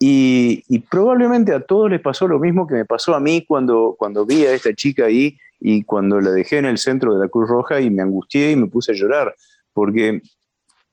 Y, y, probablemente a todos les pasó lo mismo que me pasó a mí cuando, cuando vi a esta chica ahí y cuando la dejé en el centro de la Cruz Roja y me angustié y me puse a llorar, porque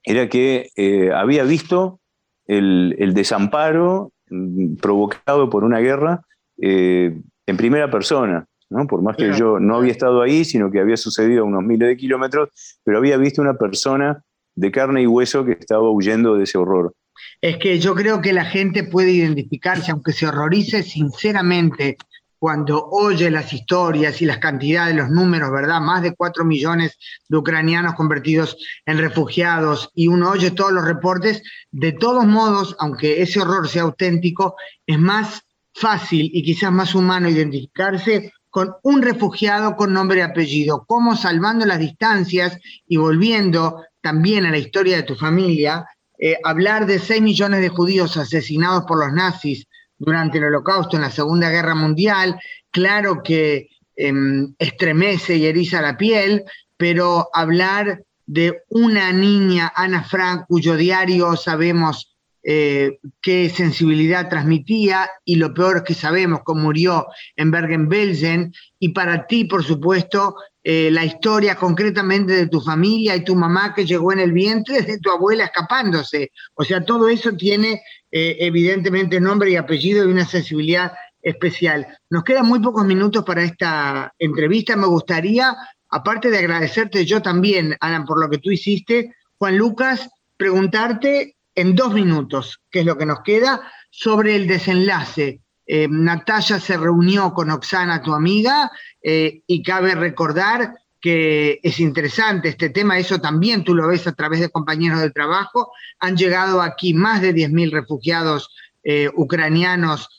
era que eh, había visto el, desamparo mm, provocado por una guerra eh, en primera persona, ¿no? por más que yo no había estado ahí, sino que había sucedido a unos miles de kilómetros, pero había visto una persona de carne y hueso que estaba huyendo de ese horror. Es que yo creo que la gente puede identificarse, aunque se horrorice sinceramente cuando oye las historias y las cantidades, los números, ¿verdad? Más de cuatro millones de ucranianos convertidos en refugiados y uno oye todos los reportes, de todos modos, aunque ese horror sea auténtico, es más fácil y quizás más humano identificarse con un refugiado con nombre y apellido, como salvando las distancias y volviendo también a la historia de tu familia, eh, hablar de seis millones de judíos asesinados por los nazis durante el Holocausto, en la Segunda Guerra Mundial, claro que em, estremece y eriza la piel, pero hablar de una niña, Ana Frank, cuyo diario sabemos eh, qué sensibilidad transmitía y lo peor que sabemos cómo murió en Bergen-Belsen. Y para ti, por supuesto, eh, la historia concretamente de tu familia y tu mamá que llegó en el vientre de tu abuela escapándose. O sea, todo eso tiene eh, evidentemente nombre y apellido y una sensibilidad especial. Nos quedan muy pocos minutos para esta entrevista. Me gustaría, aparte de agradecerte yo también, Alan, por lo que tú hiciste, Juan Lucas, preguntarte en dos minutos, que es lo que nos queda, sobre el desenlace. Eh, Natalia se reunió con Oxana, tu amiga, eh, y cabe recordar que es interesante este tema, eso también tú lo ves a través de compañeros de trabajo. Han llegado aquí más de 10.000 refugiados eh, ucranianos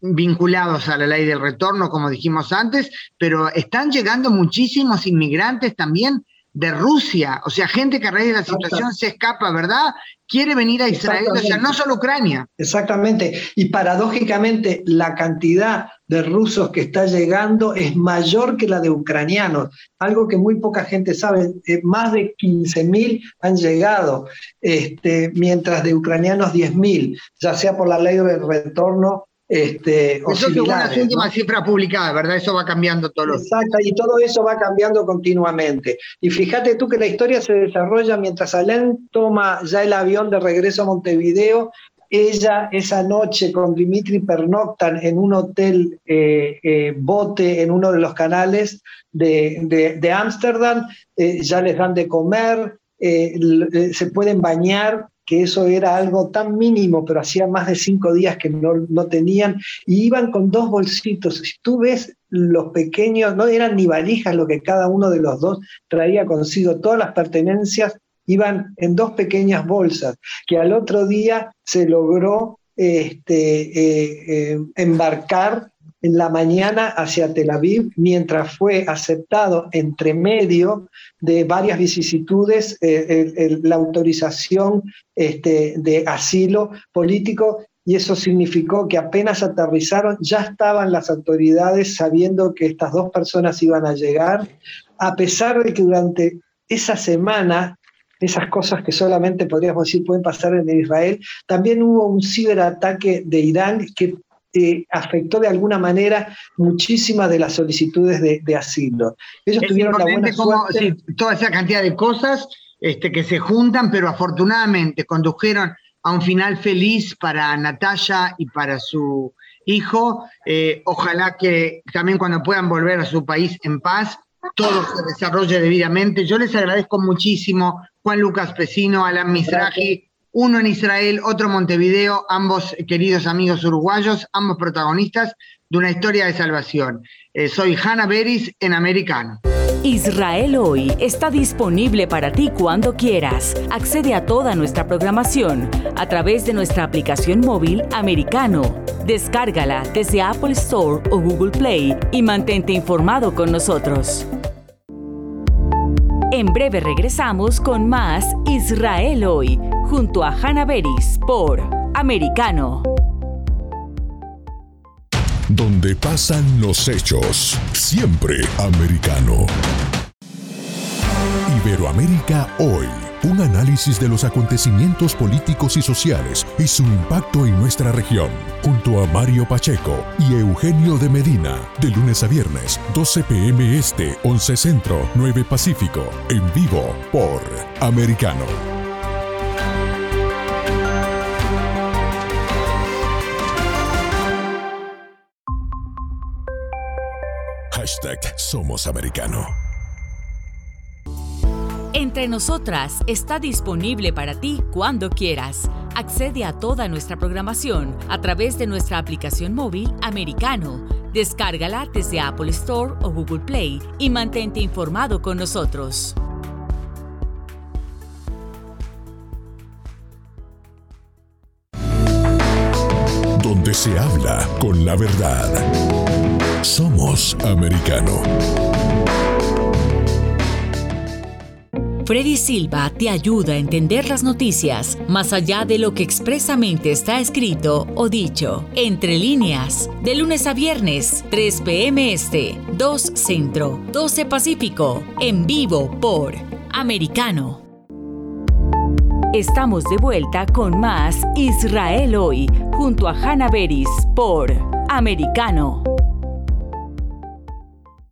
vinculados a la ley del retorno, como dijimos antes, pero están llegando muchísimos inmigrantes también de Rusia, o sea, gente que a raíz de la situación se escapa, ¿verdad? Quiere venir a Israel, o sea, no solo Ucrania. Exactamente, y paradójicamente la cantidad de rusos que está llegando es mayor que la de ucranianos, algo que muy poca gente sabe. Eh, más de 15.000 han llegado, este, mientras de ucranianos 10.000, ya sea por la ley del retorno este, eso es las últimas cifras publicadas, ¿verdad? Eso va cambiando todos los Exacto, y todo eso va cambiando continuamente. Y fíjate tú que la historia se desarrolla mientras Alain toma ya el avión de regreso a Montevideo. Ella esa noche con Dimitri pernoctan en un hotel eh, eh, bote en uno de los canales de Ámsterdam, de, eh, ya les dan de comer, se pueden bañar, que eso era algo tan mínimo, pero hacía más de cinco días que no, no tenían, y iban con dos bolsitos. Si tú ves los pequeños, no eran ni valijas lo que cada uno de los dos traía consigo, todas las pertenencias iban en dos pequeñas bolsas, que al otro día se logró este, eh, eh, embarcar en la mañana hacia Tel Aviv, mientras fue aceptado entre medio de varias vicisitudes eh, la autorización este, de asilo político y eso significó que apenas aterrizaron ya estaban las autoridades sabiendo que estas dos personas iban a llegar, a pesar de que durante esa semana esas cosas que solamente podríamos decir pueden pasar en Israel. También hubo un ciberataque de Irán que eh, afectó de alguna manera muchísimas de las solicitudes de, asilo. Ellos tuvieron la buena suerte. toda esa cantidad de cosas este, que se juntan, pero afortunadamente condujeron a un final feliz para Natalia y para su hijo. Eh, ojalá que también cuando puedan volver a su país en paz, todo se desarrolle debidamente. Yo les agradezco muchísimo, Juan Lucas Pesino, Alan Misraji uno en Israel, otro en Montevideo, ambos queridos amigos uruguayos, ambos protagonistas de una historia de salvación. Eh, soy Hanna Beris en Americano. Israel hoy está disponible para ti cuando quieras. Accede a toda nuestra programación a través de nuestra aplicación móvil americano. Descárgala desde Apple Store o Google Play y mantente informado con nosotros. En breve regresamos con más Israel hoy, junto a Hannah Beris por Americano. Donde pasan los hechos, siempre americano. Iberoamérica hoy. Un análisis de los acontecimientos políticos y sociales y su impacto en nuestra región, junto a Mario Pacheco y Eugenio de Medina, de lunes a viernes, 12 pm este, 11 centro, 9 pacífico, en vivo por Americano. Hashtag Somos Americano. Entre nosotras está disponible para ti cuando quieras. Accede a toda nuestra programación a través de nuestra aplicación móvil americano. Descárgala desde Apple Store o Google Play y mantente informado con nosotros. Donde se habla con la verdad. Somos americano. Freddy Silva te ayuda a entender las noticias más allá de lo que expresamente está escrito o dicho. Entre líneas, de lunes a viernes, 3 p.m. Este, 2 Centro, 12 Pacífico, en vivo por Americano. Estamos de vuelta con más Israel hoy, junto a Hannah Beris por Americano.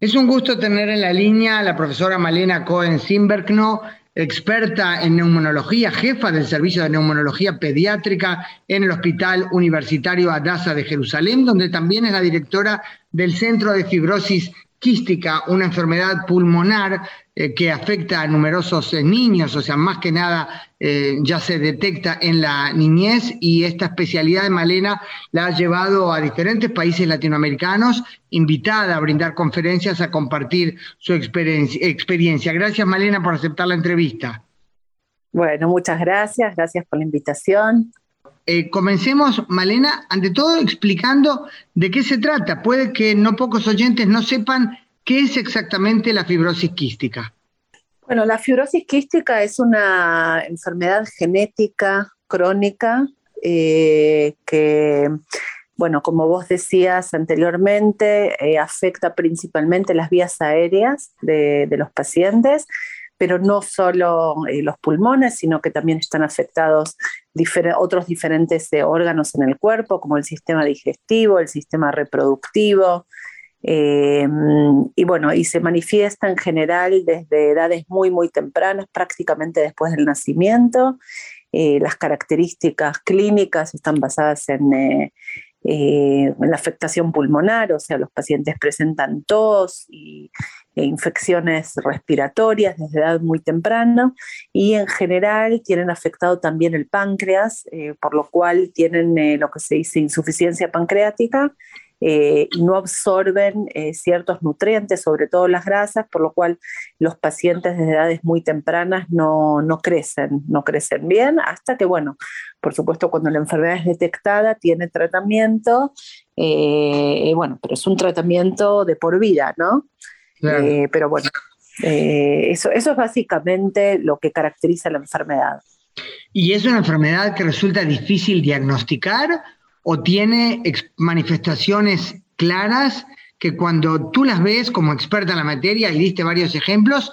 Es un gusto tener en la línea a la profesora Malena Cohen-Simberkno, experta en neumonología, jefa del Servicio de Neumonología Pediátrica en el Hospital Universitario Adasa de Jerusalén, donde también es la directora del Centro de Fibrosis quística, una enfermedad pulmonar eh, que afecta a numerosos eh, niños, o sea, más que nada eh, ya se detecta en la niñez y esta especialidad de Malena la ha llevado a diferentes países latinoamericanos, invitada a brindar conferencias, a compartir su experiencia. Gracias Malena por aceptar la entrevista. Bueno, muchas gracias, gracias por la invitación. Eh, comencemos, Malena, ante todo explicando de qué se trata. Puede que no pocos oyentes no sepan qué es exactamente la fibrosis quística. Bueno, la fibrosis quística es una enfermedad genética crónica eh, que bueno, como vos decías anteriormente, eh, afecta principalmente las vías aéreas de, los pacientes, pero no solo eh, los pulmones, sino que también están afectados otros diferentes órganos en el cuerpo, como el sistema digestivo, el sistema reproductivo. Y bueno, y se manifiesta en general desde edades muy, muy tempranas, prácticamente después del nacimiento. las características clínicas están basadas en, eh, la afectación pulmonar, o sea, los pacientes presentan tos e infecciones respiratorias desde edad muy temprana y en general tienen afectado también el páncreas, eh, por lo cual tienen eh, lo que se dice insuficiencia pancreática eh, y no absorben eh, ciertos nutrientes, sobre todo las grasas, por lo cual los pacientes desde edades muy tempranas no, no crecen, no crecen bien, hasta que, bueno, por supuesto, cuando la enfermedad es detectada, tiene tratamiento, eh, bueno, pero es un tratamiento de por vida, ¿no? pero bueno, eso, eso es básicamente lo que caracteriza la enfermedad. ¿Y es una enfermedad que resulta difícil diagnosticar o tiene manifestaciones claras que cuando tú las ves como experta en la materia y diste varios ejemplos,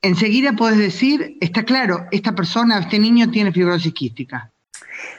enseguida puedes decir, está claro, esta persona, este niño tiene fibrosis quística.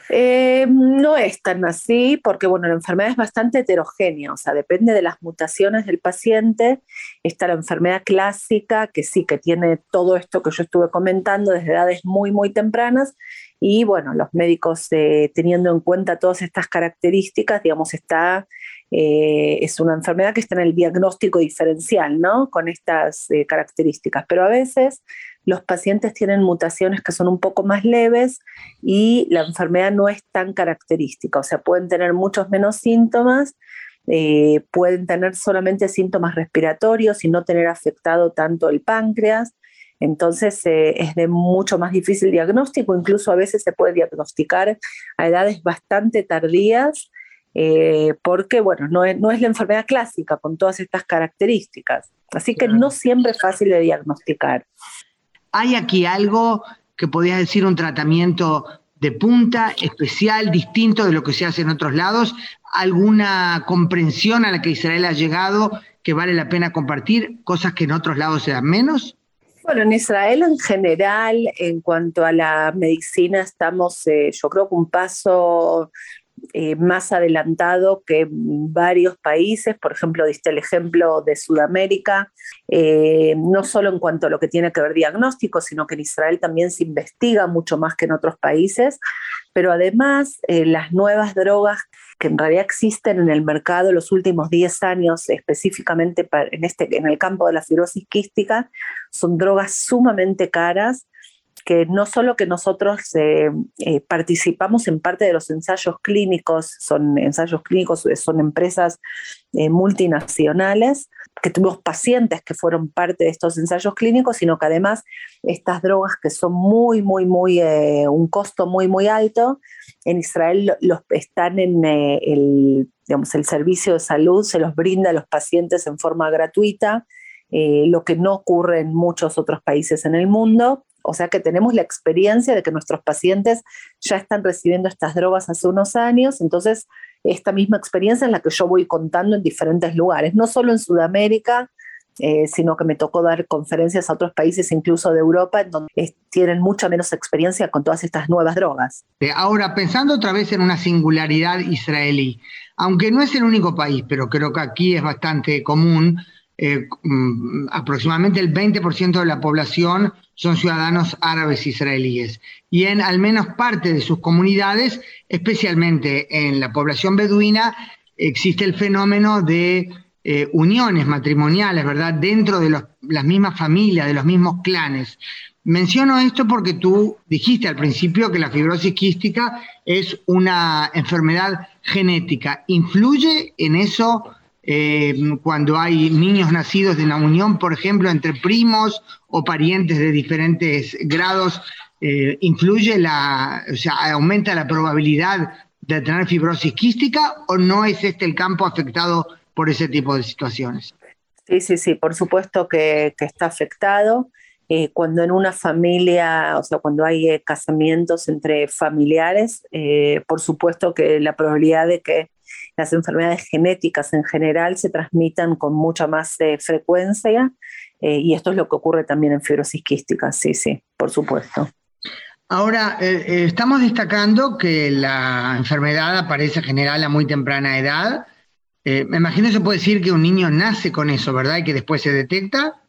Eh, no es tan así, porque bueno, la enfermedad es bastante heterogénea, o sea, depende de las mutaciones del paciente. Está la enfermedad clásica, que sí, que tiene todo esto que yo estuve comentando desde edades muy, muy tempranas, y bueno, los médicos eh, teniendo en cuenta todas estas características, digamos, está, eh, es una enfermedad que está en el diagnóstico diferencial, ¿no? Con estas eh, características. Pero a veces los pacientes tienen mutaciones que son un poco más leves y la enfermedad no es tan característica, o sea, pueden tener muchos menos síntomas. pueden tener solamente síntomas respiratorios y no tener afectado tanto el páncreas, entonces eh, es de mucho más difícil diagnóstico, incluso a veces se puede diagnosticar a edades bastante tardías, eh, porque bueno, no es, la enfermedad clásica con todas estas características. Así que no siempre es fácil de diagnosticar. ¿Hay aquí algo que podrías decir un tratamiento de punta, especial, distinto de lo que se hace en otros lados? ¿Alguna comprensión a la que Israel ha llegado que vale la pena compartir, cosas que en otros lados se dan menos? Bueno, en Israel en general, en cuanto a la medicina, estamos, eh, yo creo que un paso eh, más adelantado que varios países, por ejemplo, diste el ejemplo de Sudamérica, eh, no solo en cuanto a lo que tiene que ver diagnóstico, sino que en Israel también se investiga mucho más que en otros países, pero además las nuevas drogas que en realidad existen en el mercado los últimos 10 años, específicamente en, este, en el campo de la fibrosis quística, son drogas sumamente caras que no solo que nosotros eh, eh, participamos en parte de los ensayos clínicos, son ensayos clínicos, son empresas eh, multinacionales, que tuvimos pacientes que fueron parte de estos ensayos clínicos, sino que además estas drogas que son muy, muy, muy, un costo muy, muy alto, en Israel los, están en el, digamos, el servicio de salud, se los brinda a los pacientes en forma gratuita, lo que no ocurre en muchos otros países en el mundo. O sea que tenemos la experiencia de que nuestros pacientes ya están recibiendo estas drogas hace unos años, entonces esta misma experiencia es la que yo voy contando en diferentes lugares, no solo en Sudamérica, eh, sino que me tocó dar conferencias a otros países, incluso de Europa, en donde tienen mucha menos experiencia con todas estas nuevas drogas. Ahora, pensando otra vez en una singularidad israelí, aunque no es el único país, pero creo que aquí es bastante común, eh, mm, aproximadamente el 20% de la población son ciudadanos árabes israelíes. Y en al menos parte de sus comunidades, especialmente en la población beduina, existe el fenómeno de eh, uniones matrimoniales, ¿verdad? Dentro de las mismas familias, de los mismos clanes. Menciono esto porque tú dijiste al principio que la fibrosis quística es una enfermedad genética. ¿Influye en eso eh, cuando hay niños nacidos de una unión, por ejemplo, entre primos o parientes de diferentes grados, eh, influye la, o sea, aumenta la probabilidad de tener fibrosis quística o no es este el campo afectado por ese tipo de situaciones? Sí, sí, sí, por supuesto que, está afectado. eh, cuando en una familia, o sea, cuando hay casamientos entre familiares, por supuesto que la probabilidad de que las enfermedades genéticas en general se transmitan con mucha más frecuencia y esto es lo que ocurre también en fibrosis quística, sí, sí, por supuesto. Ahora, estamos destacando que la enfermedad aparece en general a muy temprana edad. me imagino se puede decir que un niño nace con eso, ¿verdad? Y que después se detecta.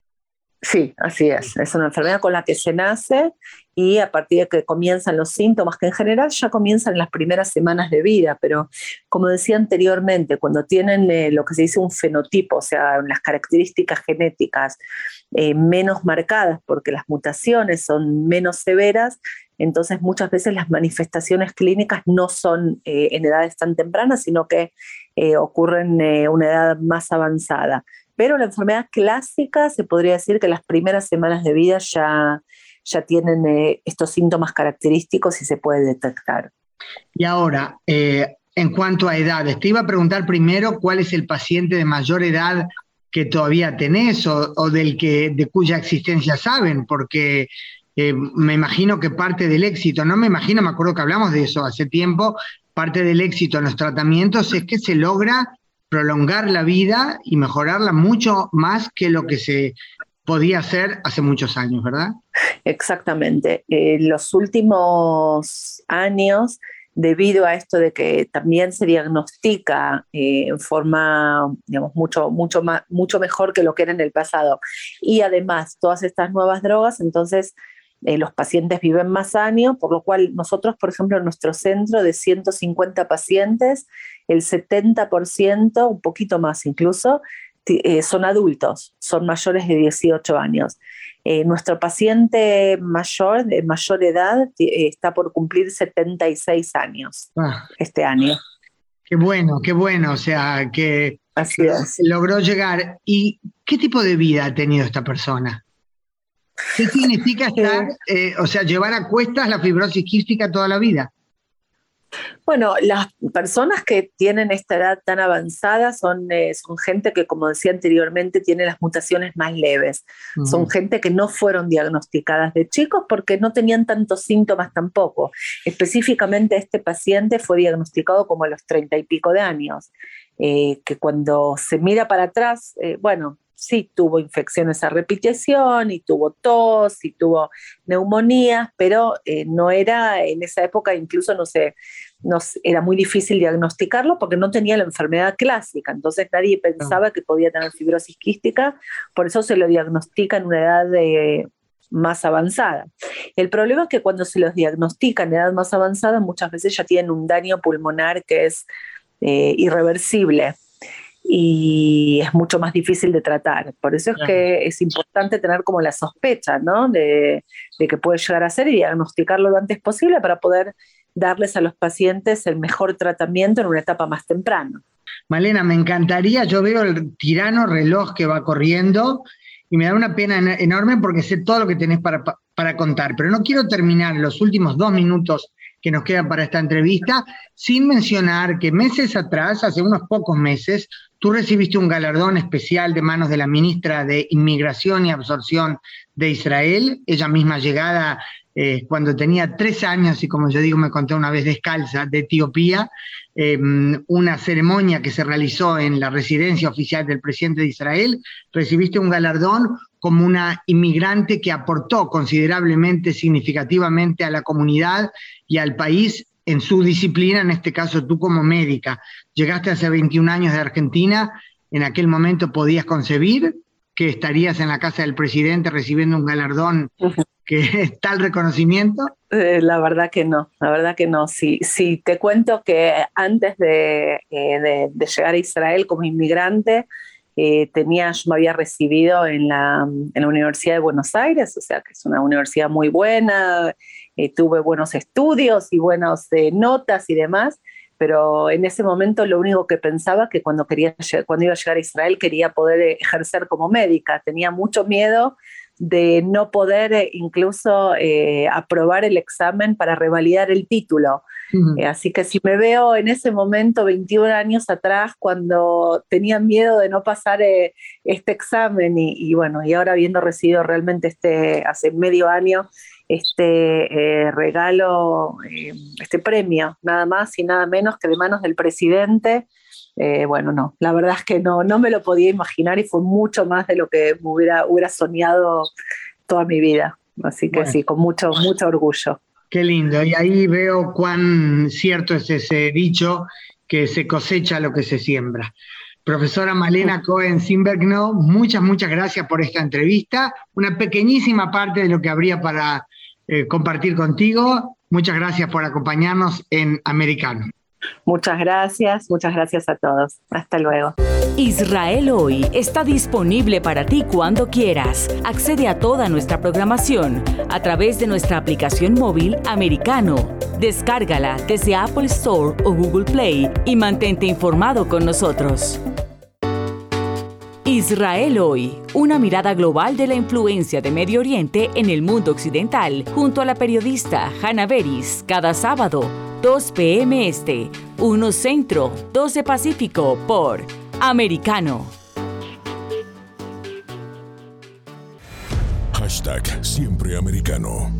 Sí, así es. Es una enfermedad con la que se nace y a partir de que comienzan los síntomas, que en general ya comienzan en las primeras semanas de vida, pero como decía anteriormente, cuando tienen eh, lo que se dice un fenotipo, o sea, las características genéticas eh, menos marcadas porque las mutaciones son menos severas, entonces muchas veces las manifestaciones clínicas no son eh, en edades tan tempranas, sino que ocurren en una edad más avanzada. Pero la enfermedad clásica se podría decir que las primeras semanas de vida ya, ya tienen eh, estos síntomas característicos y se puede detectar. Y ahora, eh, en cuanto a edades, te iba a preguntar primero cuál es el paciente de mayor edad que todavía tenés o, del que, de cuya existencia saben, porque eh, me imagino que parte del éxito, no me imagino, me acuerdo que hablamos de eso hace tiempo, parte del éxito en los tratamientos es que se logra prolongar la vida y mejorarla mucho más que lo que se podía hacer hace muchos años, ¿verdad? Exactamente. En los últimos años, debido a esto de que también se diagnostica eh, en forma, digamos, mucho, mucho, más, mucho mejor que lo que era en el pasado, y además todas estas nuevas drogas, entonces eh, los pacientes viven más años, por lo cual nosotros, por ejemplo, en nuestro centro de 150 pacientes, el 70%, un poquito más incluso, eh, son adultos, son mayores de 18 años. Eh, nuestro paciente mayor, de mayor edad, está por cumplir 76 años ah. este año. Qué bueno, qué bueno, o sea, que Así logró llegar. ¿Y qué tipo de vida ha tenido esta persona? ¿Qué significa estar, eh, o sea, llevar a cuestas la fibrosis quística toda la vida? Bueno, las personas que tienen esta edad tan avanzada son, eh, son gente que, como decía anteriormente, tiene las mutaciones más leves. Son gente que no fueron diagnosticadas de chicos porque no tenían tantos síntomas tampoco. Específicamente este paciente fue diagnosticado como a los treinta y pico de años, eh, que cuando se mira para atrás, bueno, sí tuvo infecciones a repetición y tuvo tos y tuvo neumonía, pero eh, no era en esa época, incluso no sé, era muy difícil diagnosticarlo porque no tenía la enfermedad clásica, entonces nadie pensaba que podía tener fibrosis quística, por eso se lo diagnostica en una edad más avanzada. El problema es que cuando se los diagnostica en edad más avanzada, muchas veces ya tienen un daño pulmonar que es eh, irreversible y es mucho más difícil de tratar. Por eso es que es importante tener como la sospecha, ¿no? De, que puede llegar a ser y diagnosticarlo lo antes posible para poder darles a los pacientes el mejor tratamiento en una etapa más temprana. Malena, me encantaría, yo veo el tirano reloj que va corriendo y me da una pena enorme porque sé todo lo que tenés para, para contar, pero no quiero terminar los últimos dos minutos que nos quedan para esta entrevista sin mencionar que meses atrás, hace unos pocos meses, Tú recibiste un galardón especial de manos de la ministra de Inmigración y Absorción de Israel, ella misma llegada eh, cuando tenía tres años y como yo digo me conté una vez descalza de Etiopía, em, una ceremonia que se realizó en la residencia oficial del presidente de Israel, recibiste un galardón como una inmigrante que aportó considerablemente, significativamente a la comunidad y al país en su disciplina, en este caso tú como médica. Llegaste hace 21 años de Argentina, en aquel momento podías concebir que estarías en la casa del presidente recibiendo un galardón que es tal reconocimiento. Eh, la verdad que no, la verdad que no. Sí, sí te cuento que antes de, eh, llegar a Israel como inmigrante, eh, tenía, yo me había recibido en la, en la Universidad de Buenos Aires, o sea que es una universidad muy buena, eh, tuve buenos estudios y buenas eh, notas y demás, pero en ese momento lo único que pensaba que cuando, quería, cuando iba a llegar a Israel quería poder ejercer como médica. Tenía mucho miedo de no poder eh, incluso eh, aprobar el examen para revalidar el título. Eh, así que si me veo en ese momento, 21 años atrás, cuando tenía miedo de no pasar este examen y, bueno, y ahora habiendo recibido realmente este, hace medio año, este regalo, este premio, nada más y nada menos que de manos del presidente, eh, bueno, no, la verdad es que no, no me lo podía imaginar y fue mucho más de lo que hubiera, hubiera soñado toda mi vida. Así que sí, con mucho, mucho orgullo. Qué lindo. Y ahí veo cuán cierto es ese dicho que se cosecha lo que se siembra. Profesora Malena Cohen no muchas, muchas gracias por esta entrevista. Una pequeñísima parte de lo que habría para eh, compartir contigo. Muchas gracias por acompañarnos en Americano. Muchas gracias, muchas gracias a todos. Hasta luego. Israel hoy está disponible para ti cuando quieras. Accede a toda nuestra programación a través de nuestra aplicación móvil americano. Descárgala desde Apple Store o Google Play y mantente informado con nosotros. Israel hoy, una mirada global de la influencia de Medio Oriente en el mundo occidental, junto a la periodista Hannah Beris, cada sábado 2 p.m. Este, 1 Centro, 12 Pacífico por Americano. Hashtag Siempre Americano.